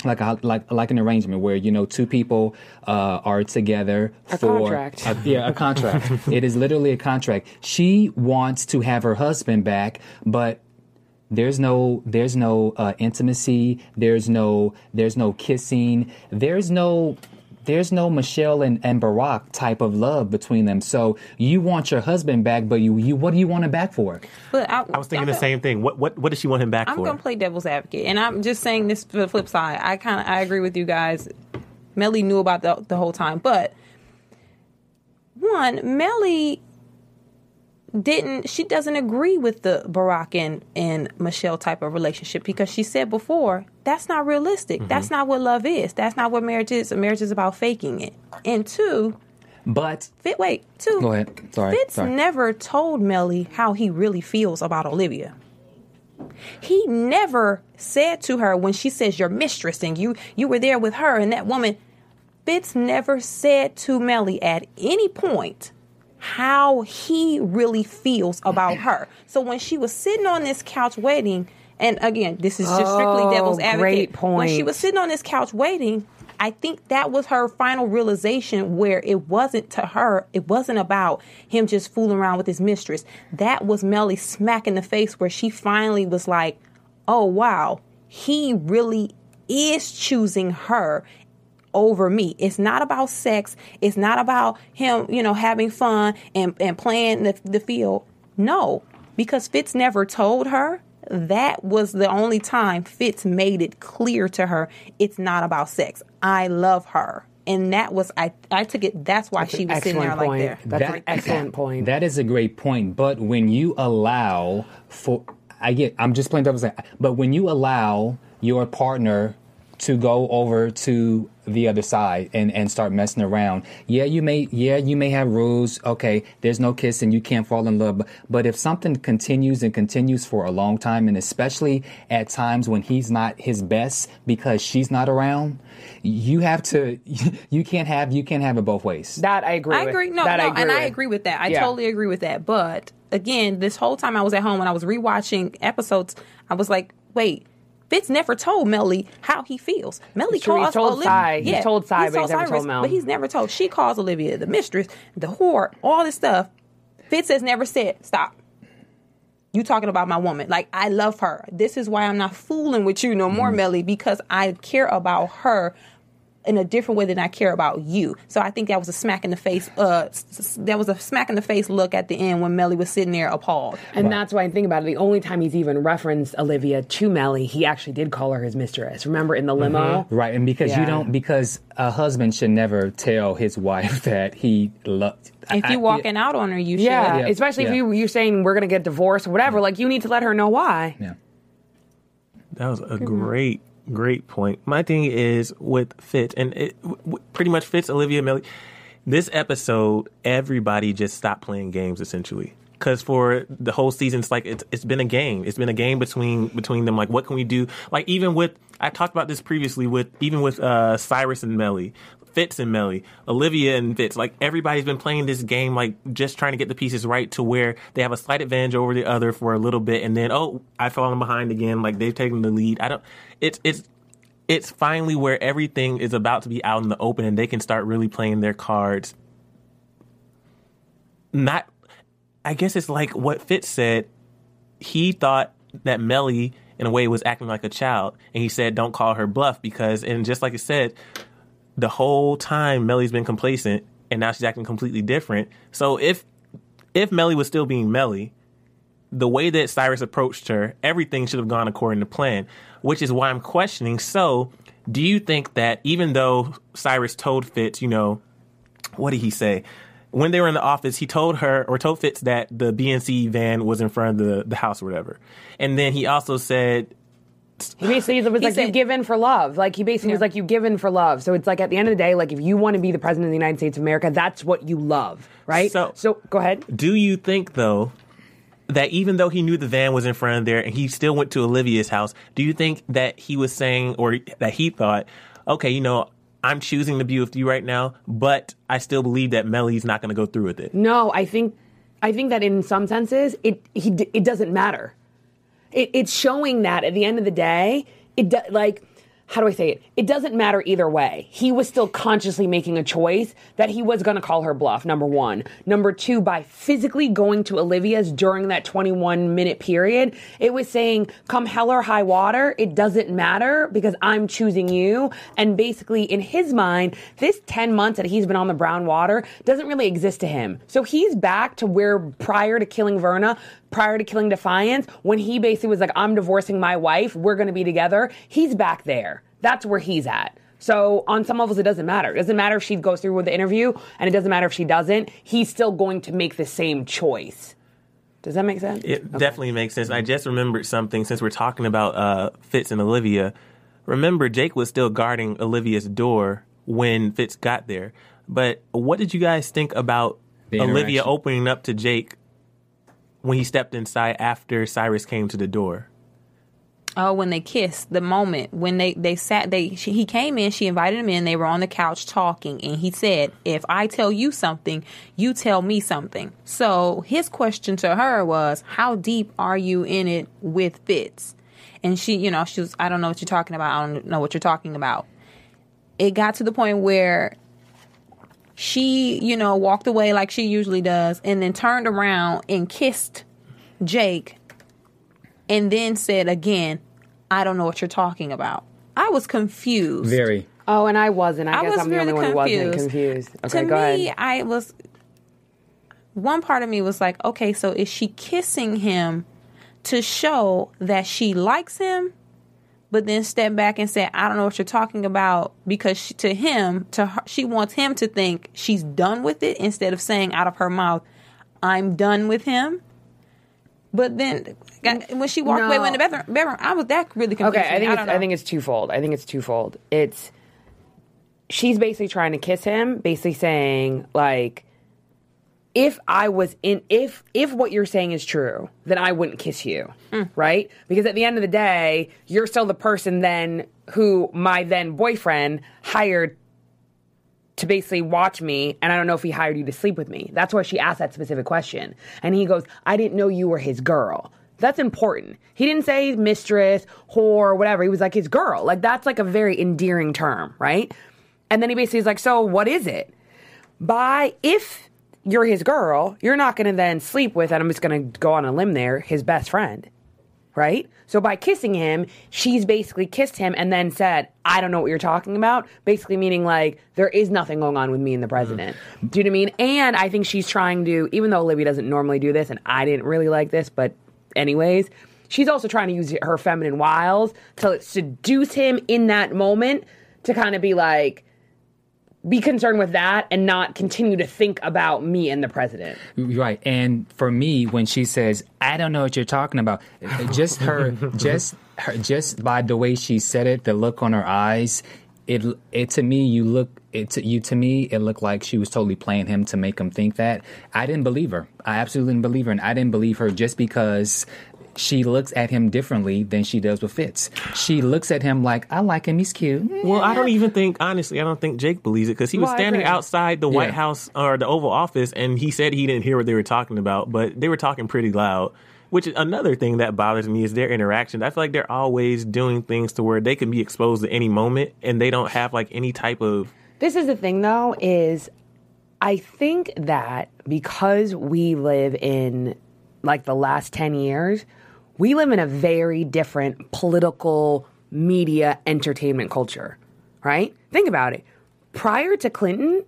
E: like a, like like an arrangement where you know two people uh, are together
D: A
E: for
D: contract.
E: a- yeah a contract. [laughs] it is literally a contract. She wants to have her husband back, but there's no there's no uh, intimacy. There's no there's no kissing. There's no there's no Michelle and, and Barack type of love between them. So you want your husband back, but you you what do you want him back for?
C: But I,
B: I was thinking
C: I'm
B: the
C: gonna-
B: same thing. What what what does she want him back for?
C: I'm gonna play devil's advocate, and I'm just saying this for the flip side. I kind of I agree with you guys. Mellie knew about the the whole time, but one Mellie didn't she doesn't agree with the Barack and, and Michelle type of relationship because she said before that's not realistic.
B: Mm-hmm.
C: That's not what love is. That's not what marriage is. Marriage is about faking it. And two,
E: But
C: Fit wait, two.
E: Go ahead. Sorry,
C: Fitz
E: sorry.
C: never told Mellie how he really feels about Olivia. He never said to her when she says your mistress and you you were there with her and that woman. Fitz never said to Mellie at any point how he really feels about her. So when she was sitting on this couch waiting, and again, this is just strictly
D: Oh,
C: devil's advocate.
D: great
C: When she was sitting on this couch waiting, I think that was her final realization where it wasn't to her, it wasn't about him just fooling around with his mistress. That was Mellie smack in the face where she finally was like, oh wow, he really is choosing her over me. It's not about sex. It's not about him, you know, having fun and, and playing the, the field. No, because Fitz never told her. That was the only time Fitz made it clear to her it's not about sex. I love her. And that was I I took it that's why she was sitting there
D: excellent
C: like
D: point.
C: there.
D: That's an excellent point.
E: That is a great point. But when you allow for I get. I'm just playing devil's advocate. But when you allow your partner to go over to the other side and, and start messing around. Yeah, you may yeah, you may have rules. Okay, there's no kissing, you can't fall in love. But, but if something continues and continues for a long time and especially at times when he's not his best because she's not around, you have to [laughs] you can't have you can't have it both ways.
D: That I agree.
C: I
D: with.
C: agree. No,
D: that
C: no,
D: I agree
C: and I agree with that. I
D: Yeah.
C: totally agree with that. But again, this whole time I was at home when I was rewatching episodes, I was like, wait. Fitz never told Mellie how he feels.
D: Mellie true,
C: calls
D: he's told
C: Olivia.
D: Cy. He's told Cy, but he's never
C: Cyrus,
D: told Mel.
C: But he's never told. She calls Olivia the mistress, the whore, all this stuff. Fitz has never said, "Stop." You talking about my woman? Like I love her. This is why I'm not fooling with you no more,
D: Mm-hmm.
C: Mellie, because I care about her in a different way than I care about you. So I think that was a smack in the face. Uh, s- s- that was a smack in the face look at the end when Mellie was sitting there appalled.
D: And that's why I think about it. The only time he's even referenced Olivia to Mellie, he actually did call her his mistress. Remember in the mm-hmm. limo?
E: Right, and because you don't because a husband should never tell his wife [laughs] that he loves.
C: If you're walking out on her, you should.
D: Yeah,
E: Yeah.
D: especially
E: Yeah.
D: if you, you're saying we're going to get divorced or whatever. Mm-hmm. Like, you need to let her know why.
E: Yeah.
B: That was a mm-hmm. great, great point. My thing is with Fitz, and it w- pretty much fits Olivia, Mellie. This episode, everybody just stopped playing games essentially. Because for the whole season, it's like it's, it's been a game. It's been a game between between them. Like, what can we do? Like, even with I talked about this previously with even with uh, Cyrus and Mellie, Fitz and Mellie, Olivia and Fitz. Like, everybody's been playing this game, like just trying to get the pieces right to where they have a slight advantage over the other for a little bit, and then oh, I've fallen behind again. Like they've taken the lead. I don't. It's it's it's finally where everything is about to be out in the open and they can start really playing their cards. Not, I guess it's like what Fitz said. He thought that Mellie, in a way, was acting like a child, and he said, "Don't call her bluff," because, and just like it said, the whole time Mellie's been complacent, and now she's acting completely different. So if if Mellie was still being Mellie, the way that Cyrus approached her, everything should have gone according to plan, which is why I'm questioning. So, do you think that even though Cyrus told Fitz, you know, what did he say? When they were in the office, he told her or told Fitz that the BNC van was in front of the, the house or whatever. And then he also said,
D: He basically was
C: He
D: like, you
C: said-
D: give in for love. Like, he basically was like, you give in for love. So it's like, at the end of the day, like, if you want to be the president of the United States of America, that's what you love, right?
B: So-
D: so go ahead.
B: Do you think though that even though he knew the van was in front of there and he still went to Olivia's house, do you think that he was saying or that he thought, okay, you know, I'm choosing to be with you right now, but I still believe that Mellie's not going to go through with it.
D: No, I think I think that in some senses it he it doesn't matter. It, it's showing that at the end of the day, it do, like how do I say it? It doesn't matter either way. He was still consciously making a choice that he was going to call her bluff. Number one, number two, by physically going to Olivia's during that 21 minute period, it was saying, "Come hell or high water, it doesn't matter because I'm choosing you." And basically, in his mind, this 10 months that he's been on the brown water doesn't really exist to him. So he's back to where prior to killing Verna, prior to killing Defiance, when he basically was like, I'm divorcing my wife, we're gonna be together, he's back there. That's where he's at. So on some levels, it doesn't matter. It doesn't matter if she goes through with the interview, and it doesn't matter if she doesn't. He's still going to make the same choice. Does that make sense?
B: It definitely makes sense. I just remembered something since we're talking about uh, Fitz and Olivia. Remember, Jake was still guarding Olivia's door when Fitz got there. But what did you guys think about Olivia opening up to Jake when he stepped inside after Cyrus came to the door?
C: Oh, when they kissed, the moment when they they sat, they she, he came in, she invited him in. They were on the couch talking, and he said, "If I tell you something, you tell me something." So his question to her was, "How deep are you in it with Fitz?" And she, you know, she was, "I don't know what you're talking about. I don't know what you're talking about." It got to the point where she, you know, walked away like she usually does, and then turned around and kissed Jake and then said again, I don't know what you're talking about. I was confused.
E: Very.
D: Oh, and I wasn't. I,
C: I
D: guess
C: was
D: I'm the
C: really
D: only one who wasn't
C: confused.
D: confused. Okay,
C: to
D: go
C: me,
D: ahead.
C: I was. One part of me was like, okay, so is she kissing him to show that she likes him, but then step back and say, I don't know what you're talking about because she, to him, to her, she wants him to think she's done with it instead of saying out of her mouth, I'm done with him. But then when she walked away
D: No.
C: in the bathroom, bedroom, I was that really confused.
D: Okay, I think
C: I
D: it's, I, think it's twofold. I think it's twofold. It's she's basically trying to kiss him, basically saying like, if I was in, if if what you're saying is true, then I wouldn't kiss you, mm. right? Because at the end of the day, you're still the person then who my then boyfriend hired to basically watch me, and I don't know if he hired you to sleep with me. That's why she asked that specific question. And he goes, I didn't know you were his girl. That's important. He didn't say mistress, whore, whatever. He was like his girl. Like that's like a very endearing term, right? And then he basically is like, so what is it? By if you're his girl, you're not going to then sleep with, and I'm just going to go on a limb there, his best friend right? So by kissing him, she's basically kissed him and then said, I don't know what you're talking about. Basically meaning like there is nothing going on with me and the president. Mm-hmm. Do you know what I mean? And I think she's trying to, even though Olivia doesn't normally do this, and I didn't really like this, but anyways, she's also trying to use her feminine wiles to seduce him in that moment to kind of be like, be concerned with that and not continue to think about me and the president.
E: Right. And for me, when she says, I don't know what you're talking about, just her, [laughs] just her, just by the way she said it, the look on her eyes, it, it to me, you look, it to you, to me, it looked like she was totally playing him to make him think that. I didn't believe her. I absolutely didn't believe her. And I didn't believe her just because she looks at him differently than she does with Fitz. She looks at him like, I like him, he's cute.
B: Well, I don't even think, honestly, I don't think Jake believes it because he was
D: Well,
B: standing outside the White
E: Yeah.
B: House or the Oval Office and he said he didn't hear what they were talking about, but they were talking pretty loud. Which is another thing that bothers me is their interaction. I feel like they're always doing things to where they can be exposed at any moment and they don't have like any type of.
D: This is the thing, though, is I think that because we live in like the last 10 years, we live in a very different political media entertainment culture, right? Think about it. Prior to Clinton,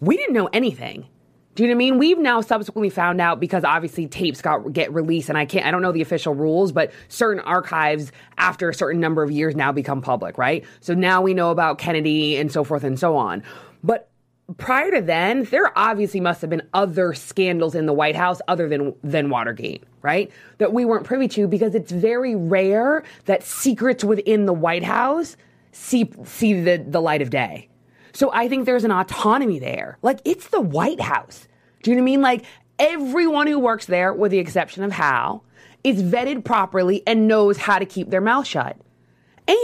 D: we didn't know anything. Do you know what I mean? We've now subsequently found out because obviously tapes got get released, and I can't, I don't know the official rules, but certain archives after a certain number of years now become public, right? So now we know about Kennedy and so forth and so on. But prior to then, there obviously must have been other scandals in the White House other than than Watergate, right? That we weren't privy to because it's very rare that secrets within the White House see see the, the light of day. So I think there's an autonomy there. Like it's the White House. Do you know what I mean? Like everyone who works there, with the exception of Hal, is vetted properly and knows how to keep their mouth shut.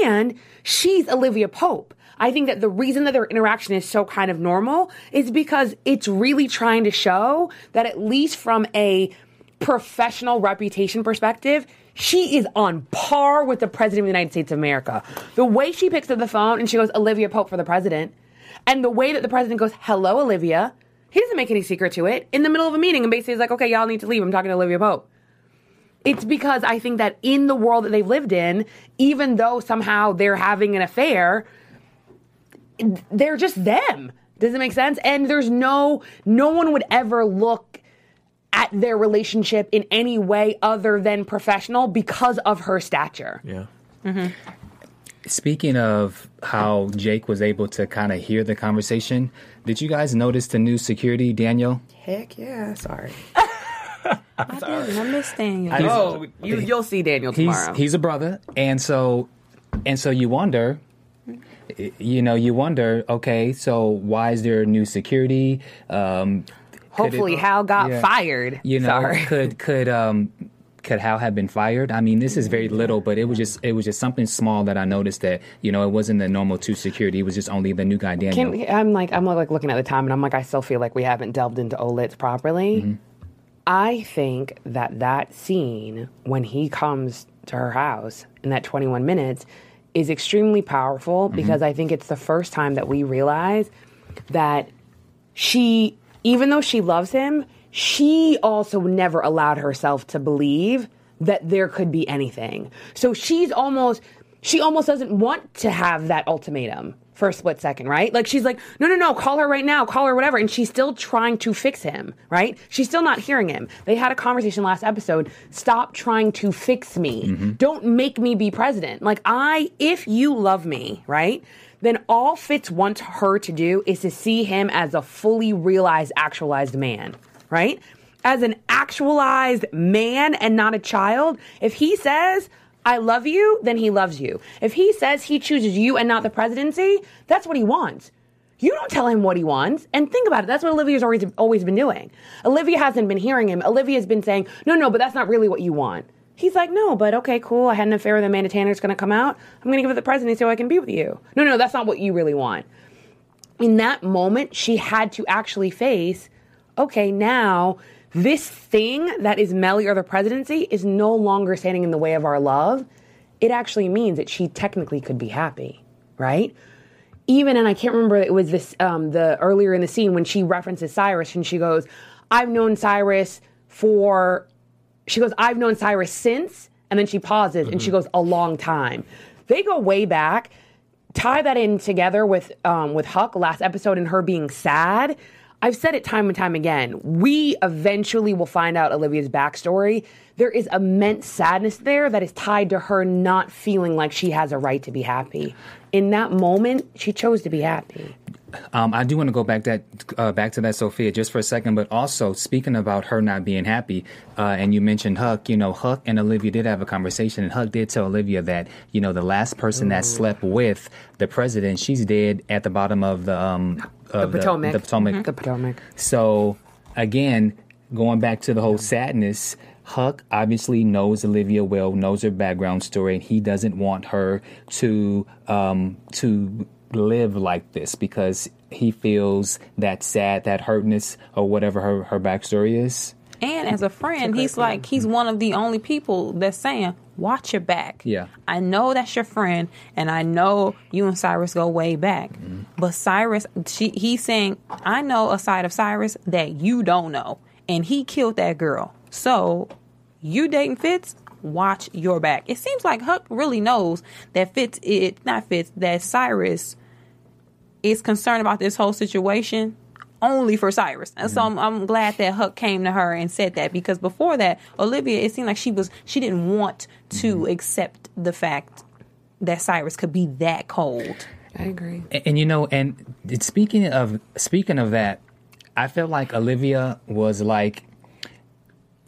D: And she's Olivia Pope. I think that the reason that their interaction is so kind of normal is because it's really trying to show that at least from a professional reputation perspective, she is on par with the president of the United States of America. The way she picks up the phone and she goes, Olivia Pope for the president, and the way that the president goes, hello, Olivia, he doesn't make any secret to it in the middle of a meeting and basically is like, okay, y'all need to leave. I'm talking to Olivia Pope. It's because I think that in the world that they've lived in, even though somehow they're having an affair, they're just them. Does it make sense? And there's no, no one would ever look at their relationship in any way other than professional because of her stature.
B: Yeah. Mm-hmm.
E: Speaking of how Jake was able to kind of hear the conversation, did you guys notice the new security, Daniel?
D: Heck yeah, sorry. [laughs]
C: I didn't understand you.
D: Oh, you, you'll see Daniel
E: He's
D: tomorrow.
E: he's a brother, and so and so you wonder, y- you know, you wonder. Okay, so why is there new security? Um, could it-
D: Hopefully, Hal got
E: Yeah.
D: fired.
E: You know,
D: Sorry.
E: could could um could Hal have been fired? I mean, this is very little, but it was just it was just something small that I noticed that you know it wasn't the normal two security. It was just only the new guy Daniel.
D: Can, I'm like I'm like looking at the time and I'm like I still feel like we haven't delved into Olitz properly. I think that that scene when he comes to her house in that 21 minutes is extremely powerful mm-hmm. because I think it's the first time that we realize that she even though she loves him, she also never allowed herself to believe that there could be anything. So she's almost she almost doesn't want to have that ultimatum for a split second, right? Like she's like, no, no, no, call her right now, call her whatever. And she's still trying to fix him, right? She's still not hearing him. They had a conversation last episode. Stop trying to fix me. Mm-hmm. Don't make me be president. Like I, if you love me, right? Then all Fitz wants her to do is to see him as a fully realized, actualized man, right? as an actualized man and not a child, if he says, I love you, then he loves you. If he says he chooses you and not the presidency, that's what he wants. You don't tell him what he wants. And think about it. That's what Olivia's always, always been doing. Olivia hasn't been hearing him. Olivia's been saying, no, no, but that's not really what you want. He's like, no, but okay, cool. I had an affair with Amanda Tanner. It's going to come out. I'm going to give it the presidency so I can be with you. No, no, that's not what you really want. In that moment, she had to actually face, okay, now this thing that is Mellie or the presidency is no longer standing in the way of our love. It actually means that she technically could be happy, right? even and I can't remember it was this um, the earlier in the scene when she references Cyrus and she goes, "I've known Cyrus for," she goes, "I've known Cyrus since," and then she pauses and she goes, "A long time." They go way back. Tie that in together with um, with Huck last episode and her being sad. I've said it time and time again. We eventually will find out Olivia's backstory. There is immense sadness there that is tied to her not feeling like she has a right to be happy. In that moment, she chose to be happy.
E: Um, I do want to go back that uh, back to that Sophia just for a second, but also speaking about her not being happy, uh, and you mentioned Huck. You know, Huck and Olivia did have a conversation, and Huck did tell Olivia that you know the last person that slept with the president, she's dead at the bottom of the um of
D: Potomac.
E: The, Potomac.
D: The Potomac.
E: So again, going back to the whole sadness, Huck obviously knows Olivia well, knows her background story, and he doesn't want her to um, to live like this because he feels that sad, that hurtness, or whatever her, her backstory is.
C: And as a friend, he's like he's one of the only people that's saying, "Watch your back."
E: Yeah.
C: I know that's your friend, and I know you and Cyrus go way back. Mm-hmm. But Cyrus, she, he's saying, "I know a side of Cyrus that you don't know, and he killed that girl." So, you dating Fitz? Watch your back. It seems like Huck really knows that Fitz, it not Fitz, that Cyrus is concerned about this whole situation only for Cyrus. And so mm-hmm. I'm, I'm glad that Huck came to her and said that because before that, Olivia, it seemed like she was she didn't want to mm-hmm. accept the fact that Cyrus could be that cold.
D: I agree.
E: And, and you know, and speaking of speaking of that, I felt like Olivia was like,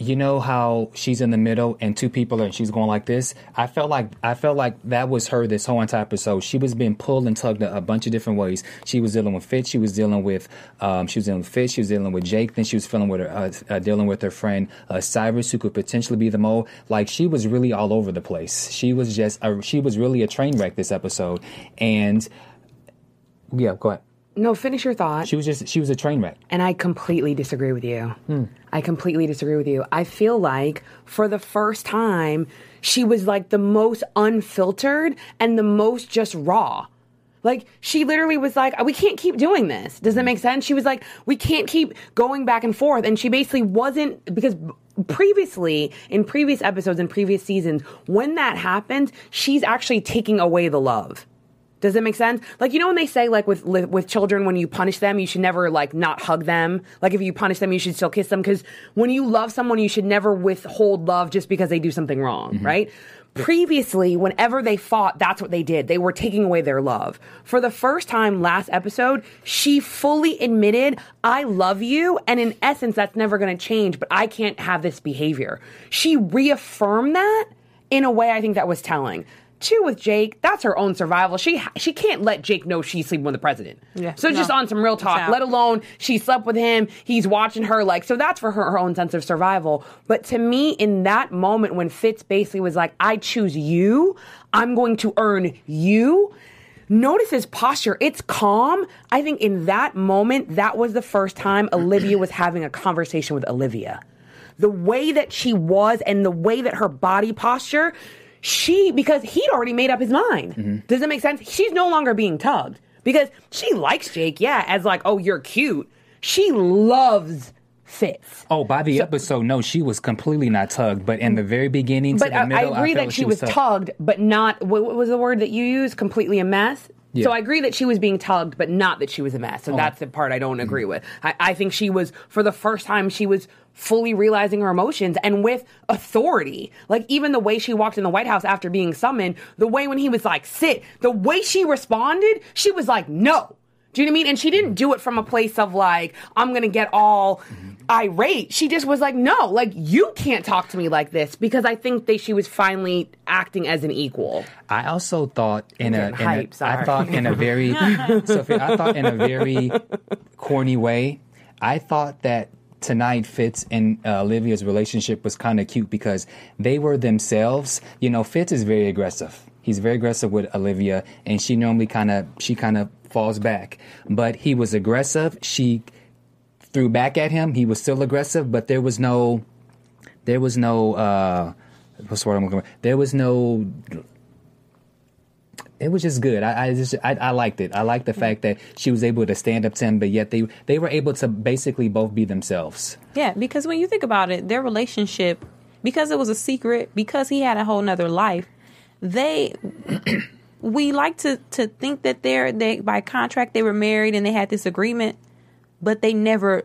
E: you know how she's in the middle and two people are and she's going like this. I felt like I felt like that was her this whole entire episode. She was being pulled and tugged a, bunch of different ways. She was dealing with Fitz. She was dealing with um, she was dealing with Fitz. She was dealing with Jake. Then she was feeling with her uh, uh, dealing with her friend uh, Cyrus, who could potentially be the mole. Like she was really all over the place. She was just a, she was really a train wreck this episode. And yeah, go ahead.
D: No, finish your thought.
E: She was just she was a train wreck.
D: And I completely disagree with you. Hmm. I completely disagree with you. I feel like for the first time, she was like the most unfiltered and the most just raw. Like she literally was like, "We can't keep doing this." Does that hmm. make sense? She was like, "We can't keep going back and forth," and she basically wasn't because previously in previous episodes and previous seasons, when that happened, she's actually taking away the love. Does it make sense? Like you know when they say like with with children when you punish them you should never like not hug them. Like if you punish them you should still kiss them because when you love someone you should never withhold love just because they do something wrong, mm-hmm. right? Previously, whenever they fought, that's what they did. They were taking away their love. For the first time last episode, she fully admitted, I love you. And in essence, that's never going to change, but I can't have this behavior. She reaffirmed that in a way I think that was telling. Two with Jake, that's her own survival. She she can't let Jake know she's sleeping with the president.
C: Yeah,
D: so just
C: no.
D: on some real talk, let alone she slept with him, he's watching her like so that's for her, her own sense of survival. But to me, in that moment when Fitz basically was like, I choose you, I'm going to earn you. Notice his posture. It's calm. I think in that moment, that was the first time Olivia was having a conversation with Olivia the way that she was and the way that her body posture, she, because he'd already made up his mind. Mm-hmm. Does that make sense? She's no longer being tugged because she likes Jake, yeah, as like, oh, you're cute. She loves Fitz.
E: Oh, by the episode, no, she was completely not tugged. But in the very beginning, to
D: But
E: the
D: I, I
E: middle,
D: agree
E: felt
D: that she was tugged, but not, what, what was the word that you used? Completely a mess?
E: Yeah.
D: So I agree that she was being tugged, but not that she was a mess. So uh-huh. that's the part I don't mm-hmm. agree with. I, I think she was, for the first time, she was fully realizing her emotions and with authority. Like even the way she walked in the White House after being summoned, the way when he was like, sit, the way she responded, she was like, no. Do you know what I mean? And she didn't mm-hmm. do it from a place of like, I'm gonna get all mm-hmm. Irate. She just was like, no, like you can't talk to me like this because I think that she was finally acting as an equal.
E: I also thought in a, in
D: hype, sorry.
E: I thought in a very [laughs] Sophie, I thought in a very corny way. I thought that tonight Fitz and uh, Olivia's relationship was kind of cute because they were themselves. You know, Fitz is very aggressive. He's very aggressive with Olivia, and she normally kind of she kind of falls back. But he was aggressive. She threw back at him. He was still aggressive, but there was no there was no uh what's the word I'm looking for? There was no it was just good. I, I just I, I liked it. I liked the fact that she was able to stand up to him, but yet they they were able to basically both be themselves.
C: Yeah, because when you think about it, their relationship, because it was a secret, because he had a whole nother life, they [clears throat] we like to to think that they're they by contract they were married and they had this agreement, but they never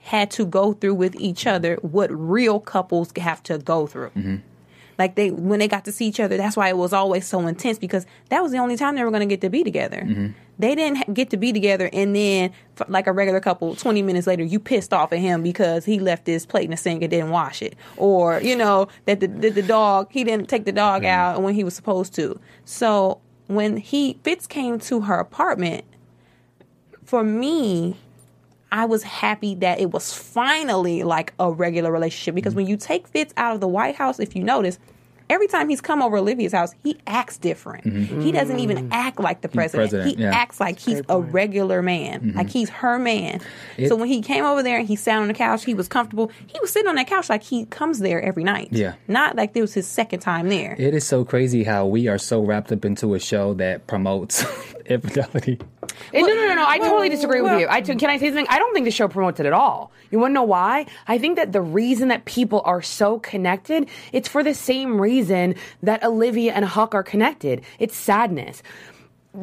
C: had to go through with each other what real couples have to go through. Mm-hmm. Like they when they got to see each other, that's why it was always so intense because that was the only time they were going to get to be together. Mm-hmm. They didn't get to be together, and then like a regular couple, twenty minutes later, you pissed off at him because he left his plate in the sink and didn't wash it, or you know that the the, the dog he didn't take the dog mm-hmm. out when he was supposed to. So when he Fitz came to her apartment, for me, I was happy that it was finally like a regular relationship because mm-hmm. when you take Fitz out of the White House, if you notice, every time he's come over Olivia's house, he acts different. Mm-hmm. He doesn't even act like the president.
E: president,
C: he
E: yeah.
C: acts like he's a regular man, mm-hmm. like he's her man.
E: It-
C: so when he came over there and he sat on the couch, he was comfortable. He was sitting on that couch like he comes there every night.
E: Yeah.
C: Not like this was his second time there.
E: It is so crazy how we are so wrapped up into a show that promotes [laughs] infidelity.
D: Eh, no, no, no, no. I totally disagree with you. I t- can I say something? I don't think the show promotes it at all. You want to know why? I think that the reason that people are so connected, it's for the same reason that Olivia and Huck are connected. It's sadness.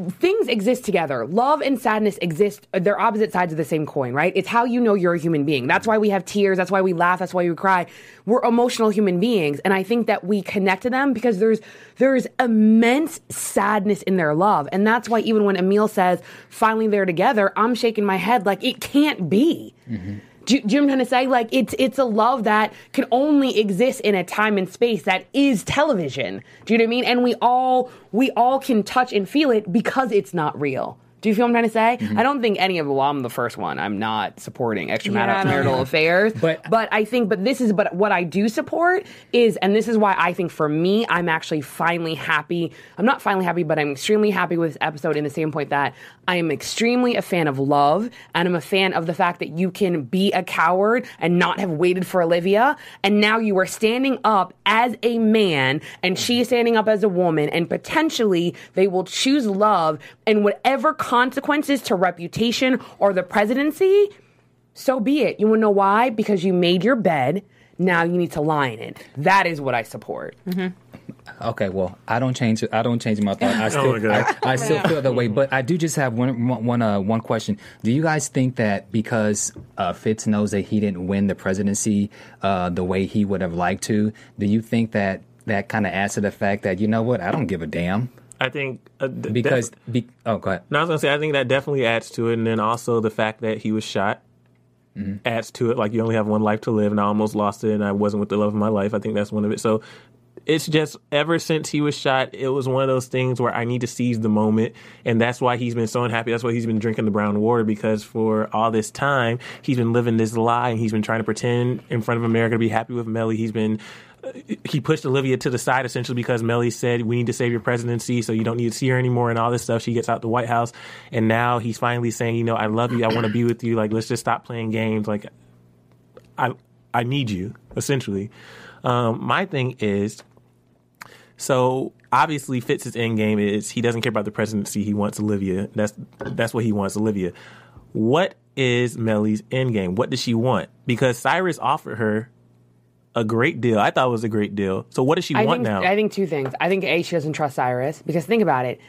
D: Things exist together. Love and sadness exist. Uh, they're opposite sides of the same coin, right? It's how you know you're a human being. That's why we have tears. That's why we laugh. That's why we cry. We're emotional human beings, and I think that we connect to them because there's there's immense sadness in their love, and that's why even when Emil says finally they're together, I'm shaking my head like it can't be. Mm-hmm. Do, you- do you know what I'm trying to say? Like it's it's a love that can only exist in a time and space that is television. Do you know what I mean? And we all we all can touch and feel it because it's not real. Do you feel what I'm trying to say?
E: Mm-hmm.
D: I don't think any of well, I'm the first one. I'm not supporting extramarital
C: don't-
D: affairs.
E: But-
D: but I think but this is but what I do support is and this is why I think for me I'm actually finally happy. I'm not finally happy, but I'm extremely happy with this episode in the same point that I am extremely a fan of love and I'm a fan of the fact that you can be a coward and not have waited for Olivia and now you are standing up as a man and she is standing up as a woman and potentially they will choose love and whatever consequences to reputation or the presidency so be it. You want to know why? Because you made your bed. Now you need to lie in it. That is what I support.
E: Okay, well, I don't change. I don't change my thought. I [laughs] still,
B: my God.
E: I, I still feel that way. But I do just have one, one, one, uh, one question. Do you guys think that because uh, Fitz knows that he didn't win the presidency uh, the way he would have liked to, do you think that that kind of adds to the fact that you know what? I don't give a damn
B: I think uh,
E: because
B: def-
E: be, oh, go ahead.
B: No, I was gonna say I think that definitely adds to it, and then also the fact that he was shot adds to it. Like you only have one life to live, and I almost lost it, and I wasn't with the love of my life. I think that's one of it. So it's just ever since he was shot, it was one of those things where I need to seize the moment, and that's why he's been so unhappy. That's why he's been drinking the brown water because for all this time he's been living this lie, and he's been trying to pretend in front of America to be happy with Mellie. He's been he pushed Olivia to the side essentially because Mellie said we need to save your presidency, so you don't need to see her anymore and all this stuff. She gets out the White House, and now he's finally saying, you know, I love you, I want to be with you. Like, let's just stop playing games. Like, I I need you essentially. Um, my thing is, so obviously Fitz's end game is he doesn't care about the presidency. He wants Olivia. That's that's what he wants, Olivia. What is Mellie's end game? What does she want? Because Cyrus offered her a great deal. I thought it was a great deal. So what does she
D: I
B: want
D: think,
B: now?
D: I think two things. I think A, she doesn't trust Cyrus because think about it.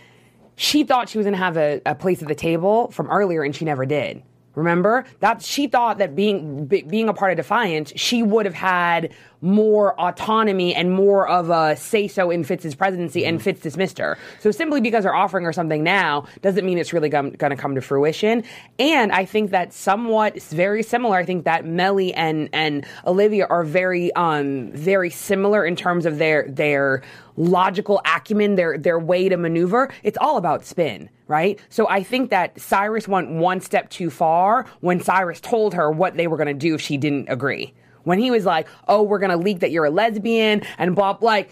D: She thought she was going to have a, a place at the table from earlier and she never did. Remember that she thought that being be, being a part of Defiance, she would have had more autonomy and more of a say so in Fitz's presidency, and Fitz dismissed her. So simply because they're offering her something now doesn't mean it's really going to come to fruition. And I think that somewhat it's very similar. I think that Mellie and and Olivia are very um very similar in terms of their their logical acumen, their their way to maneuver. It's all about spin, right? So I think that Cyrus went one step too far when Cyrus told her what they were going to do if she didn't agree. When he was like, "Oh, we're going to leak that you're a lesbian," and blah like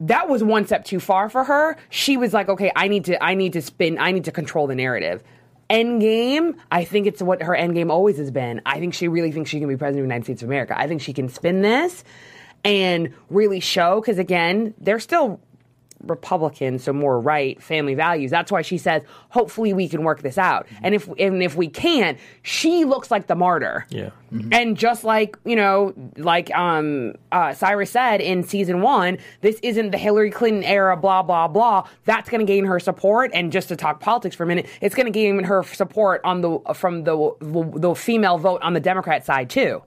D: that was one step too far for her. She was like, "Okay, I need to I need to spin, I need to control the narrative." End game, I think it's what her end game always has been. I think she really thinks she can be president of the United States of America. I think she can spin this and really show because again, they're still Republican, so more right family values. That's why she says, hopefully we can work this out. And if and if we can't, she looks like the martyr.
B: Yeah.
D: And just like you know, like um, uh, Cyrus said in season one, this isn't the Hillary Clinton era. Blah blah blah. That's going to gain her support. And just to talk politics for a minute, it's going to gain her support on the from the, the the female vote on the Democrat side too.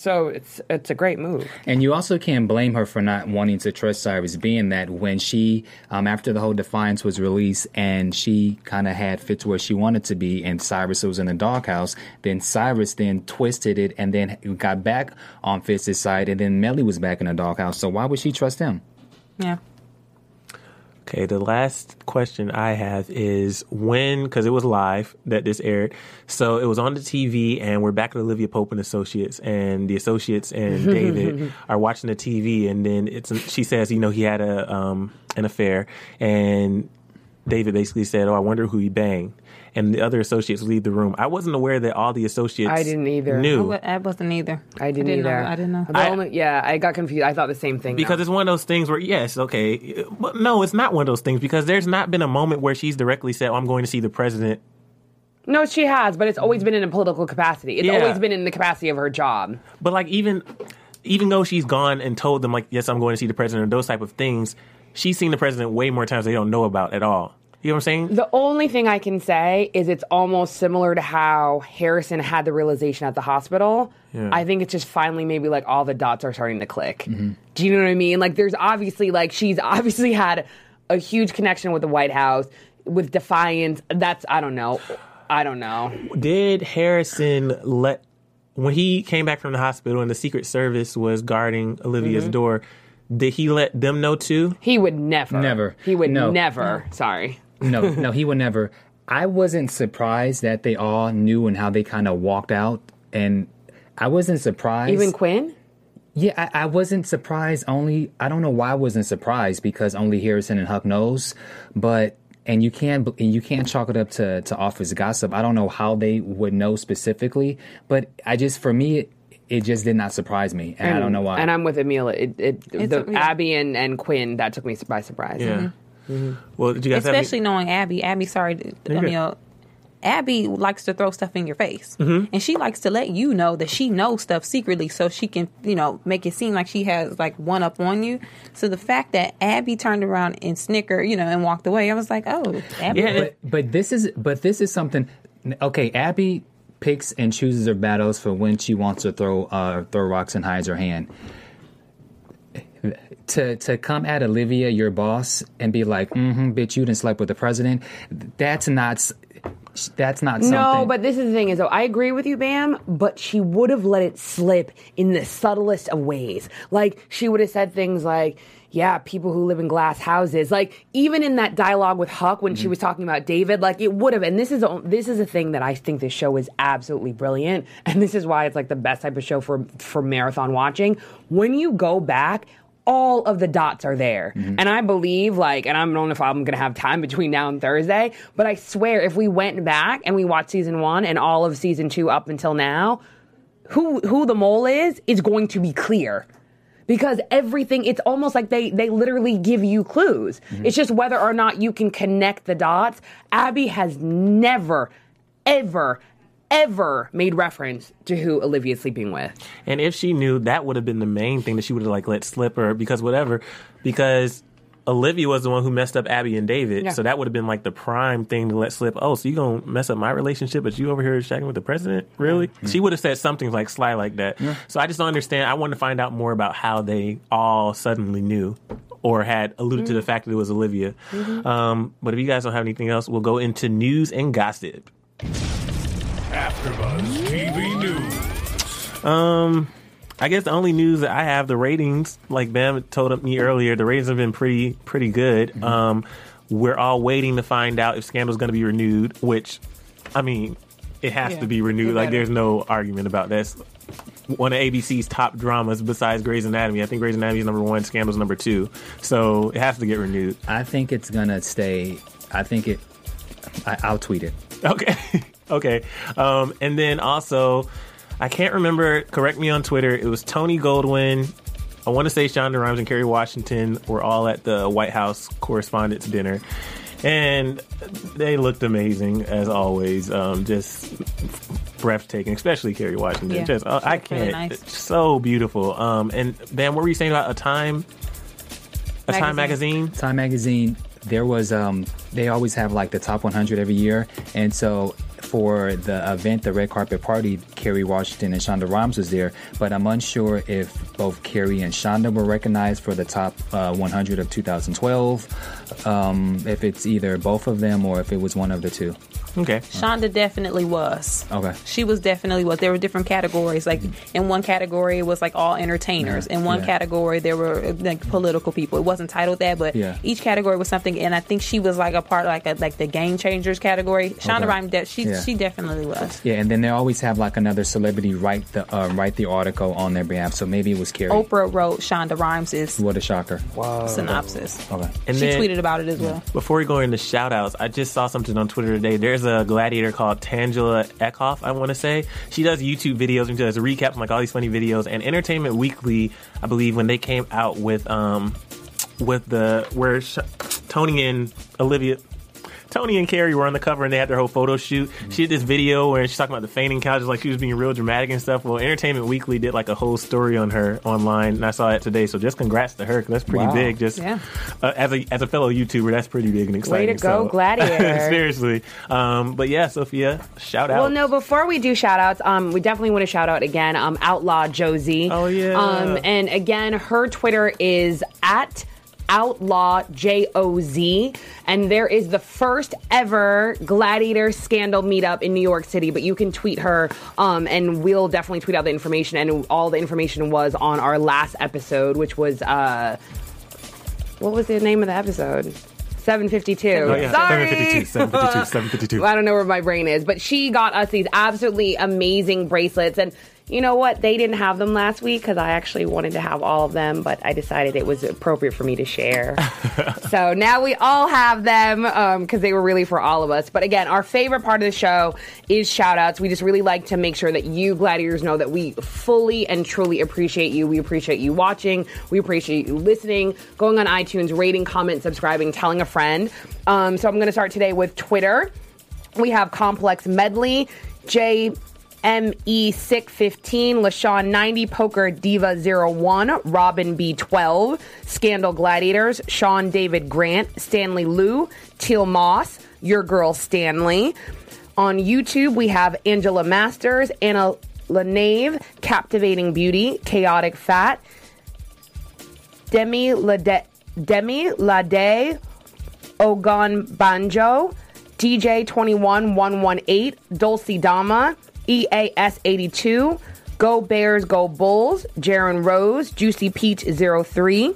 D: So it's it's a great move.
E: And you also can't blame her for not wanting to trust Cyrus, being that when she, um, after the whole Defiance was released and she kind of had Fitz where she wanted to be, and Cyrus was in the doghouse, then Cyrus then twisted it and then got back on Fitz's side, and then Mellie was back in the doghouse. So why would she trust him?
C: Yeah.
B: Okay, the last question I have is when, because it was live that this aired. So it was on the TV, and we're back at Olivia Pope and Associates, and the Associates and [laughs] David are watching the TV, and then it's she says, you know, he had a um, an affair, and David basically said, "Oh, I wonder who he banged." And the other associates leave the room. I wasn't aware that all the associates
D: I didn't either.
B: knew.
C: I wasn't either.
D: I didn't,
C: know.
D: either.
C: I didn't know.
B: I-
D: only- yeah, I got confused. I thought the same thing.
B: Because
D: now.
B: it's one of those things where, yes, okay, but no, it's not one of those things because there's not been a moment where she's directly said, oh, "I'm going to see the president."
D: no, she has, but it's always been in a political capacity. It's
B: Yeah.
D: always been in the capacity of her job.
B: But like even, even though she's gone and told them like, "Yes, I'm going to see the president," or those type of things, she's seen the president way more times they don't know about at all. You know what I'm saying?
D: The only thing I can say is it's almost similar to how Harrison had the realization at the hospital.
B: Yeah.
D: I think it's just finally maybe like all the dots are starting to click. Do you know what I mean? Like there's obviously like she's obviously had a huge connection with the White House with Defiance. That's I don't know. I don't know.
B: Did Harrison let when he came back from the hospital and the Secret Service was guarding Olivia's
D: Mm-hmm.
B: door? Did he let them know too?
D: He would never.
E: Never.
D: He would
E: No.
D: never. Sorry.
E: No, no, he would never. I wasn't surprised that they all knew and how they kind of walked out, and I wasn't surprised.
D: Even Quinn?
E: Yeah, I, I wasn't surprised. Only I don't know why I wasn't surprised because only Harrison and Huck knows, but and you can't and you can't chalk it up to to office gossip. I don't know how they would know specifically, but I just for me. It, it just did not surprise me, and, I don't know why.
D: And I'm with Emil. It, it, the
C: a- yeah.
D: Abby and, and Quinn that took me by surprise.
B: Yeah. Mm-hmm. Well, did you guys
C: Especially
B: have
C: knowing Abby. Abby, sorry, I mean, Abby likes to throw stuff in your face,
B: Mm-hmm.
C: and she likes to let you know that she knows stuff secretly, so she can, you know, make it seem like she has like one up on you. So the fact that Abby turned around and snickered, you know, and walked away, I was like, oh, Abby.
B: Yeah,
E: but but this is but this is something. Okay, Abby picks and chooses her battles for when she wants to throw uh, throw rocks and hides her hand. To to come at Olivia, your boss, and be like, "Mm-hmm, bitch, you didn't sleep with the president." That's not. That's not something.
D: No, but this is the thing is though I agree with you, Bam, but she would have let it slip in the subtlest of ways. Like she would have said things like, Yeah, people who live in glass houses. Like even in that dialogue with Huck when she was talking about David, like it would have and this is a, this is a thing that I think this show is absolutely brilliant. And this is why it's like the best type of show for for marathon watching. When you go back all of the dots are there. Mm-hmm. And I believe, like, and I don't know if I'm going to have time between now and Thursday, but I swear if we went back and we watched season one and all of season two up until now, who who the mole is is going to be clear. Because everything, it's almost like they they literally give you clues. Mm-hmm. It's just whether or not you can connect the dots. Abby has never, ever, ever made reference to who Olivia's sleeping with.
B: And if she knew, that would have been the main thing that she would have like let slip or because whatever, because Olivia was the one who messed up Abby and David,
D: Yeah.
B: so that would have been like the prime thing to let slip. Oh, so you gonna mess up my relationship, but you over here shacking with the president? Really? She would have said something like sly like that. So I just don't understand. I want to find out more about how they all suddenly knew. Or had alluded to the fact that it was Olivia. Um, but if you guys don't have anything else, we'll go into news and gossip.
G: AfterBuzz TV News.
B: Um, I guess the only news that I have the ratings, like Bam told me earlier, the ratings have been pretty pretty good. Um, we're all waiting to find out if Scandal's going to be renewed, which, I mean, it has
D: Yeah,
B: to be renewed. Like, there's no argument about that. It's one of ABC's top dramas besides Grey's Anatomy. I think Grey's Anatomy is number one, Scandal's number two, so it has to get renewed.
E: I think it's gonna stay. I think it. I, I'll tweet it.
B: Okay. [laughs] okay. Um, and then also, I can't remember, correct me on Twitter, it was Tony Goldwyn. I want to say Shonda Rhimes and Kerry Washington were all at the White House Correspondents' Dinner. And they looked amazing, as always. Um, just breathtaking, especially Kerry Washington.
C: Yeah.
B: Just, uh, I
C: She looked really
B: can't.
C: nice.
B: it's So beautiful. Um, and, Ben, what were you saying about a time? A Time magazine?
E: Time magazine, there was um they always have like the top 100 every year, and so for the event, the red carpet party, Kerry Washington and Shonda Rhimes was there, but I'm unsure if both Kerry and Shonda were recognized for the top uh, 100 of 2012. Um, if it's either both of them or if it was one of the two.
B: Okay.
C: Shonda definitely was.
E: Okay.
C: She was definitely was. There were different categories. Like in one category, it was like all entertainers.
E: Yeah,
C: In one
E: yeah.
C: category, there were like political people. It wasn't titled that, but
E: Yeah.
C: each category was something. And I think she was like a part like a, like the game changers category. Shonda
E: Okay.
C: Rhimes, de- she
E: Yeah.
C: she definitely was.
E: Yeah, and then they always have like another celebrity write the uh, write the article on their behalf. So maybe it was Kerry.
C: Oprah wrote Shonda Rhimes' is
E: What a shocker. Wow.
C: Synopsis.
E: Okay.
B: And
C: she
B: then-
C: tweeted about it as well.
B: Before we go into shout outs, I just saw something on Twitter today. There's a gladiator called Tangela Eckhoff, I want to say. She does YouTube videos and she does recaps from like all these funny videos. And Entertainment Weekly, I believe, when they came out with um with the where Tony and Olivia. Tony and Kerry were on the cover and they had their whole photo shoot. She did this video where she's talking about the fainting couches, like she was being real dramatic and stuff. Well, Entertainment Weekly did like a whole story on her online, and I saw it today. So just congrats to her because that's pretty
D: Wow.
B: big. Just
C: Yeah.
B: uh, as a as a fellow YouTuber, that's pretty big and exciting.
D: Way to go,
B: so-
D: Gladiator. [laughs]
B: Seriously, um, but yeah, Sophia, shout out.
D: Well, no, before we do shout outs, um, we definitely want to shout out again um, Outlaw Josie.
B: Oh, yeah.
D: Um, and again, her Twitter is at Outlaw J O Z. And there is the first ever Gladiator scandal meetup in New York City. But you can tweet her, um, and we'll definitely tweet out the information. And all the information was on our last episode, which was. Uh, what was the name of the episode? 752.
B: Oh, yeah.
D: Sorry.
B: 752, 752, [laughs] 752.
D: I don't know where my brain is, but she got us these absolutely amazing bracelets. And you know what? They didn't have them last week because I actually wanted to have all of them, but I decided it was appropriate for me to share. [laughs] so now we all have them because um, they were really for all of us. But again, our favorite part of the show is shout outs. We just really like to make sure that you, Gladiators, know that we fully and truly appreciate you. We appreciate you watching, we appreciate you listening, going on iTunes, rating, comment, subscribing, telling a friend. Um, so I'm going to start today with Twitter. We have Complex Medley, Jay ME615, LaShawn 90, Poker Diva 01, Robin B12, Scandal Gladiators, Sean David Grant, Stanley Liu, Teal Moss, Your Girl Stanley. On YouTube, we have Angela Masters, Anna Lenave, Captivating Beauty, Chaotic Fat, Demi Lade, Demi Lade, Ogon Banjo, DJ21118, Dulcie Dama, EAS 82, Go Bears Go Bulls, Jaron Rose, Juicy Peach 03,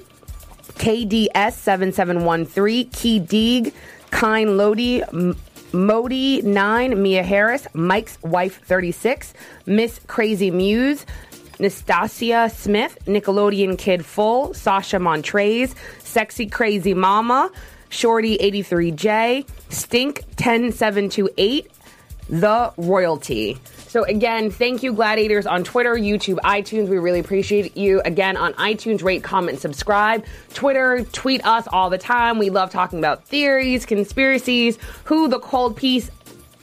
D: KDS 7713, Key Deeg, Kine Lodi, M- Modi 9, Mia Harris, Mike's Wife 36, Miss Crazy Muse, Nastasia Smith, Nickelodeon Kid Full, Sasha Montrez, Sexy Crazy Mama, Shorty 83J, Stink 10728, The Royalty. So again, thank you, Gladiators, on Twitter, YouTube, iTunes. We really appreciate you. Again, on iTunes, rate, comment, subscribe. Twitter, tweet us all the time. We love talking about theories, conspiracies, who the cold piece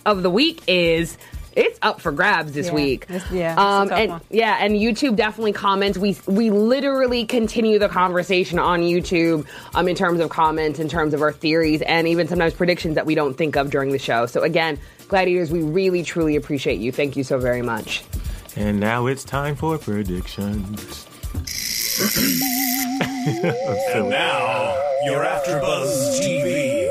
D: of the week is. it's up for grabs this
C: Yeah.
D: week.
C: Yeah,
D: um, and
C: one.
D: yeah, and YouTube definitely comments. We we literally continue the conversation on YouTube um, in terms of comments, in terms of our theories, and even sometimes predictions that we don't think of during the show. So again, gladiators, we really truly appreciate you. Thank you so very much.
B: And now it's time for predictions. [laughs]
G: And now, your AfterBuzz TV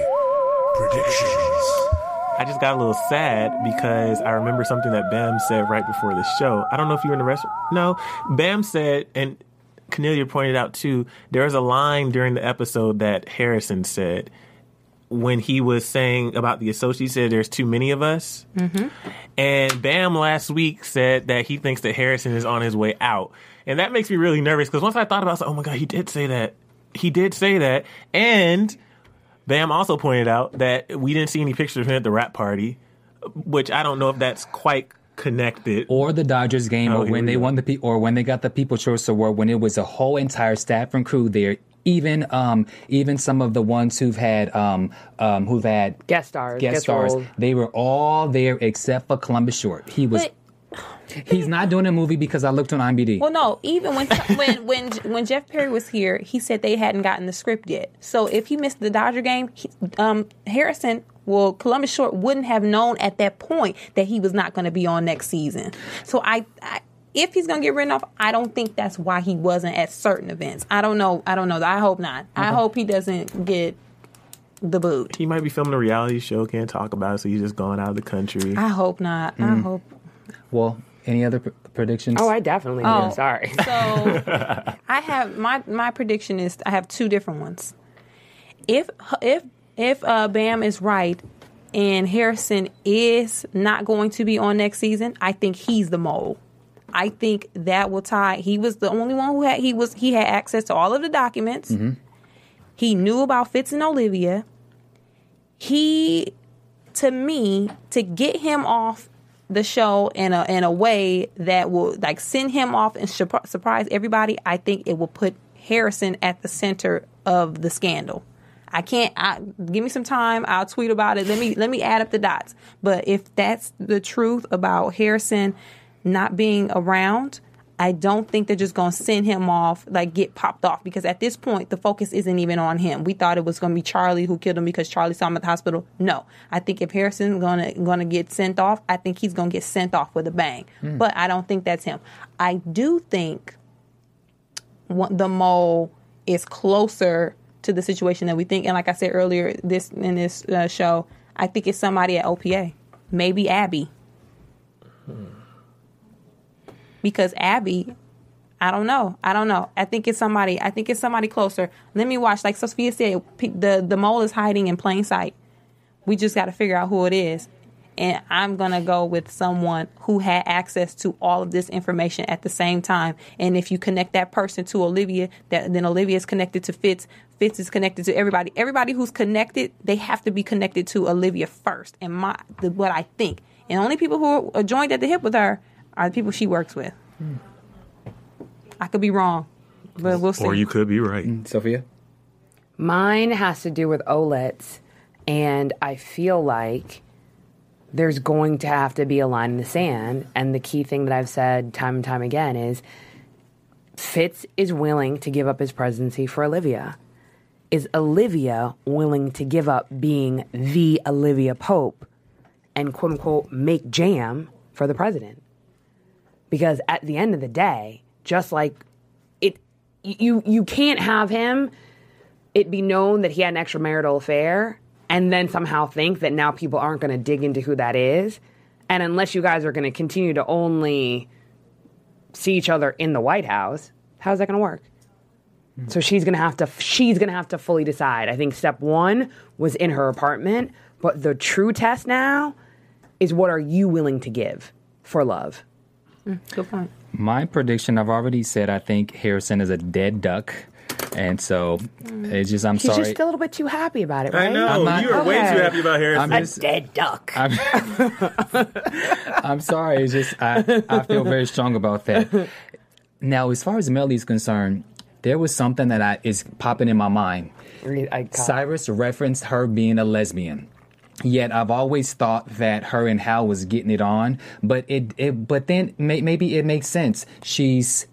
G: predictions.
B: I just got a little sad because I remember something that Bam said right before the show. I don't know if you were in the restaurant. No, Bam said, and Cornelia pointed out too, there was a line during the episode that Harrison said when he was saying about the associate. He said, There's too many of us. Mm-hmm. And Bam last week said that he thinks that Harrison is on his way out. And that makes me really nervous because once I thought about it, I was like, oh my God, he did say that. He did say that. And Bam also pointed out that we didn't see any pictures of him at the wrap party, which I don't know if that's quite connected.
E: or the Dodgers game,
B: Oh,
E: or when they
B: go.
E: won the pe- or when they got the People's Choice Award, when it was a whole entire staff and crew there. Even um, even some of the ones who've had um, um, who've had
D: Guest stars,
E: guest
D: guest
E: stars,
D: roles.
E: they were all there except for Columbus Short. He was.
C: But-
E: He's not doing a movie because I looked on IMDb.
C: Well, no. Even when [laughs] when when when Jeff Perry was here, he said they hadn't gotten the script yet. So if he missed the Dodger game, he, um, Harrison, well, Columbus Short wouldn't have known at that point that he was not going to be on next season. So I. I if he's gonna get written off, I don't think that's why he wasn't at certain events. I don't know. I don't know. I hope not. I hope he doesn't get the boot.
B: He might be filming a reality show, can't talk about it, so he's just going out of the country.
C: I hope not. I hope.
E: well, any other pr- predictions?
D: Oh, I definitely do.
C: Oh.
D: Sorry.
C: So I have my my prediction is I have two different ones. If if if uh, Bam is right and Harrison is not going to be on next season, I think he's the mole. I think that will tie. He was the only one who had he was he had access to all of the documents. Mm-hmm. He knew about Fitz and Olivia. He to me to get him off the show in a in a way that will like send him off and surp- surprise everybody. I think it will put Harrison at the center of the scandal. I can't. I, give me some time. I'll tweet about it. Let me let me add up the dots. But if that's the truth about Harrison not being around, I don't think they're just going to send him off, like get popped off, because at this point, the focus isn't even on him. We thought it was going to be Charlie who killed him because Charlie saw him at the hospital. No, I think if Harrison's going to going to get sent off, I think he's going to get sent off with a bang. But I don't think that's him. I do think the mole is closer to the situation that we think. And like I said earlier, this in this uh, show, I think it's somebody at OPA, maybe Abby because Abby, I don't know. I don't know. I think it's somebody. I think it's somebody closer. Let me watch. Like Sophia said, the the mole is hiding in plain sight. We just got to figure out who it is. And I'm gonna go with someone who had access to all of this information at the same time. And if you connect that person to Olivia, that then Olivia is connected to Fitz. Fitz is connected to everybody. Everybody who's connected, they have to be connected to Olivia first. And my the, what I think, and only people who are joined at the hip with her are the people she works with. I could be wrong, but we'll see.
B: or you could be right.
E: Mm, Sophia?
D: Mine has to do with Olitz, and I feel like there's going to have to be a line in the sand. And the key thing that I've said time and time again is Fitz is willing to give up his presidency for Olivia. Is Olivia willing to give up being the Olivia Pope and quote unquote make jam for the president? Because at the end of the day, just like it, you you can't have him it be known that he had an extramarital affair and then somehow think that now people aren't going to dig into who that is. And unless you guys are going to continue to only see each other in the White House, how's that going to work? Hmm. So she's going to have to she's going to have to fully decide. I think step 1 was in her apartment, but the true test now is what are you willing to give for love?
C: Mm, good point.
E: My prediction, I've already said I think Harrison is a dead duck. And so mm. it's just, I'm
D: She's
E: sorry.
D: just a little bit too happy about it, right?
B: I know
E: I'm not-
B: you are way too happy about Harrison.
E: I'm
D: A dead duck. [laughs]
E: I'm sorry. It's just I, I feel very strong about that. Now, as far as Mellie is concerned, there was something that I, is popping in my mind.
D: I
E: Cyrus referenced her being a lesbian. Yet I've always thought that her and Hal was getting it on, but it, it but then may, maybe it makes sense. She's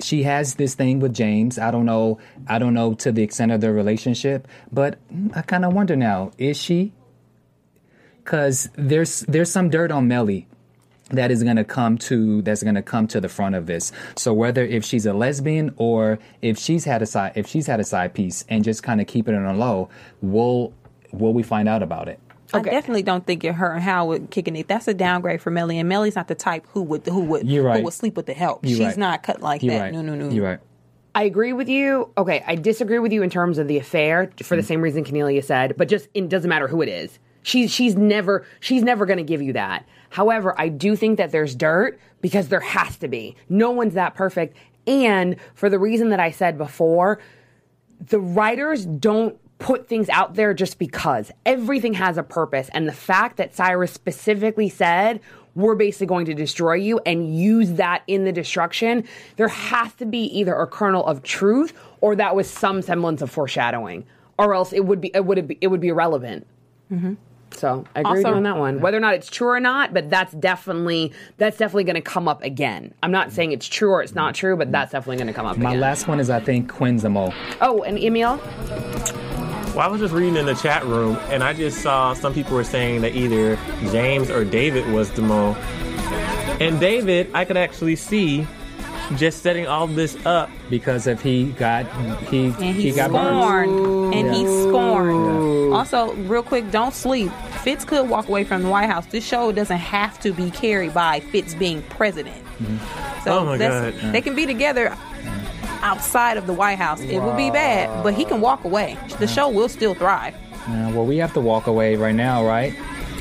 E: she has this thing with James. I don't know. I don't know to the extent of their relationship, but I kind of wonder now: is she? Because there's there's some dirt on Mellie that is going to come to that's going to come to the front of this. So whether if she's a lesbian or if she's had a side if she's had a side piece and just kind of keep it on low, will will we find out about it?
C: I definitely don't think it her and Hal would kicking it. That's a downgrade for Mellie, and Mellie's not the type who would who would
E: You're right.
C: who would sleep with the help.
E: You're
C: She's
E: right.
C: not cut like
E: You're
C: that.
E: right.
C: No, no, no.
E: You're right.
D: I agree with you. Okay, I disagree with you in terms of the affair for the mm. same reason Cornelia said, but just it doesn't matter who it is. She's she's never she's never going to give you that. However, I do think that there's dirt because there has to be. No one's that perfect, and for the reason that I said before, the writers don't put things out there just because. Everything has a purpose. And the fact that Cyrus specifically said, we're basically going to destroy you and use that in the destruction, there has to be either a kernel of truth or that was some semblance of foreshadowing. Or else it would be it would be it would be irrelevant. Mm-hmm. So I agree with
C: Also-
D: you on that one. Whether or not it's true or not, but that's definitely that's definitely going to come up again. I'm not saying it's true or it's not true, but that's definitely going to come up
E: My
D: again.
E: last one is I think Quinn's the mole.
D: oh, and Emil,
B: Well, I was just reading in the chat room, and I just saw some people were saying that either James or David was the mole. And David, I could actually see just setting all this up.
E: because if he got he
C: and
E: he
C: he's
E: got burned.
C: scorned. And he scorned. Also, real quick, don't sleep. Fitz could walk away from the White House. This show doesn't have to be carried by Fitz being president. Mm-hmm. So
B: Oh my God.
C: they can be together outside of the White House. It would be bad, but he can walk away. The show will still thrive.
E: Uh, well, we have to walk away right now, right?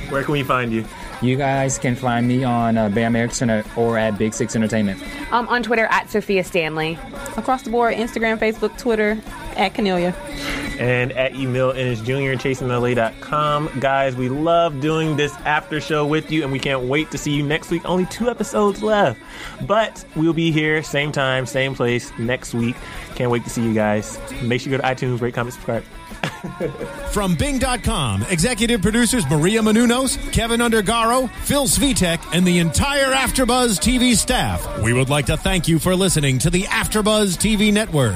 B: Where can we find you?
E: You guys can find me on uh, Bam Erickson or- or at Big Six Entertainment.
D: um, on Twitter at Sophia Stanley.
C: Across the board, Instagram, Facebook, Twitter, at Canelia.
B: and at Emil Ennis Jr. and ChasingLA.com. Guys, we love doing this after show with you, and we can't wait to see you next week. Only two episodes left, but we'll be here same time, same place next week. Can't wait to see you guys. Make sure you go to iTunes, rate, comment, subscribe. [laughs]
A: From Bing.com, executive producers Maria Menounos, Keven Undergaro, Phil Svitek, and the entire Afterbuzz TV staff. We would like to thank you for listening to the Afterbuzz TV network.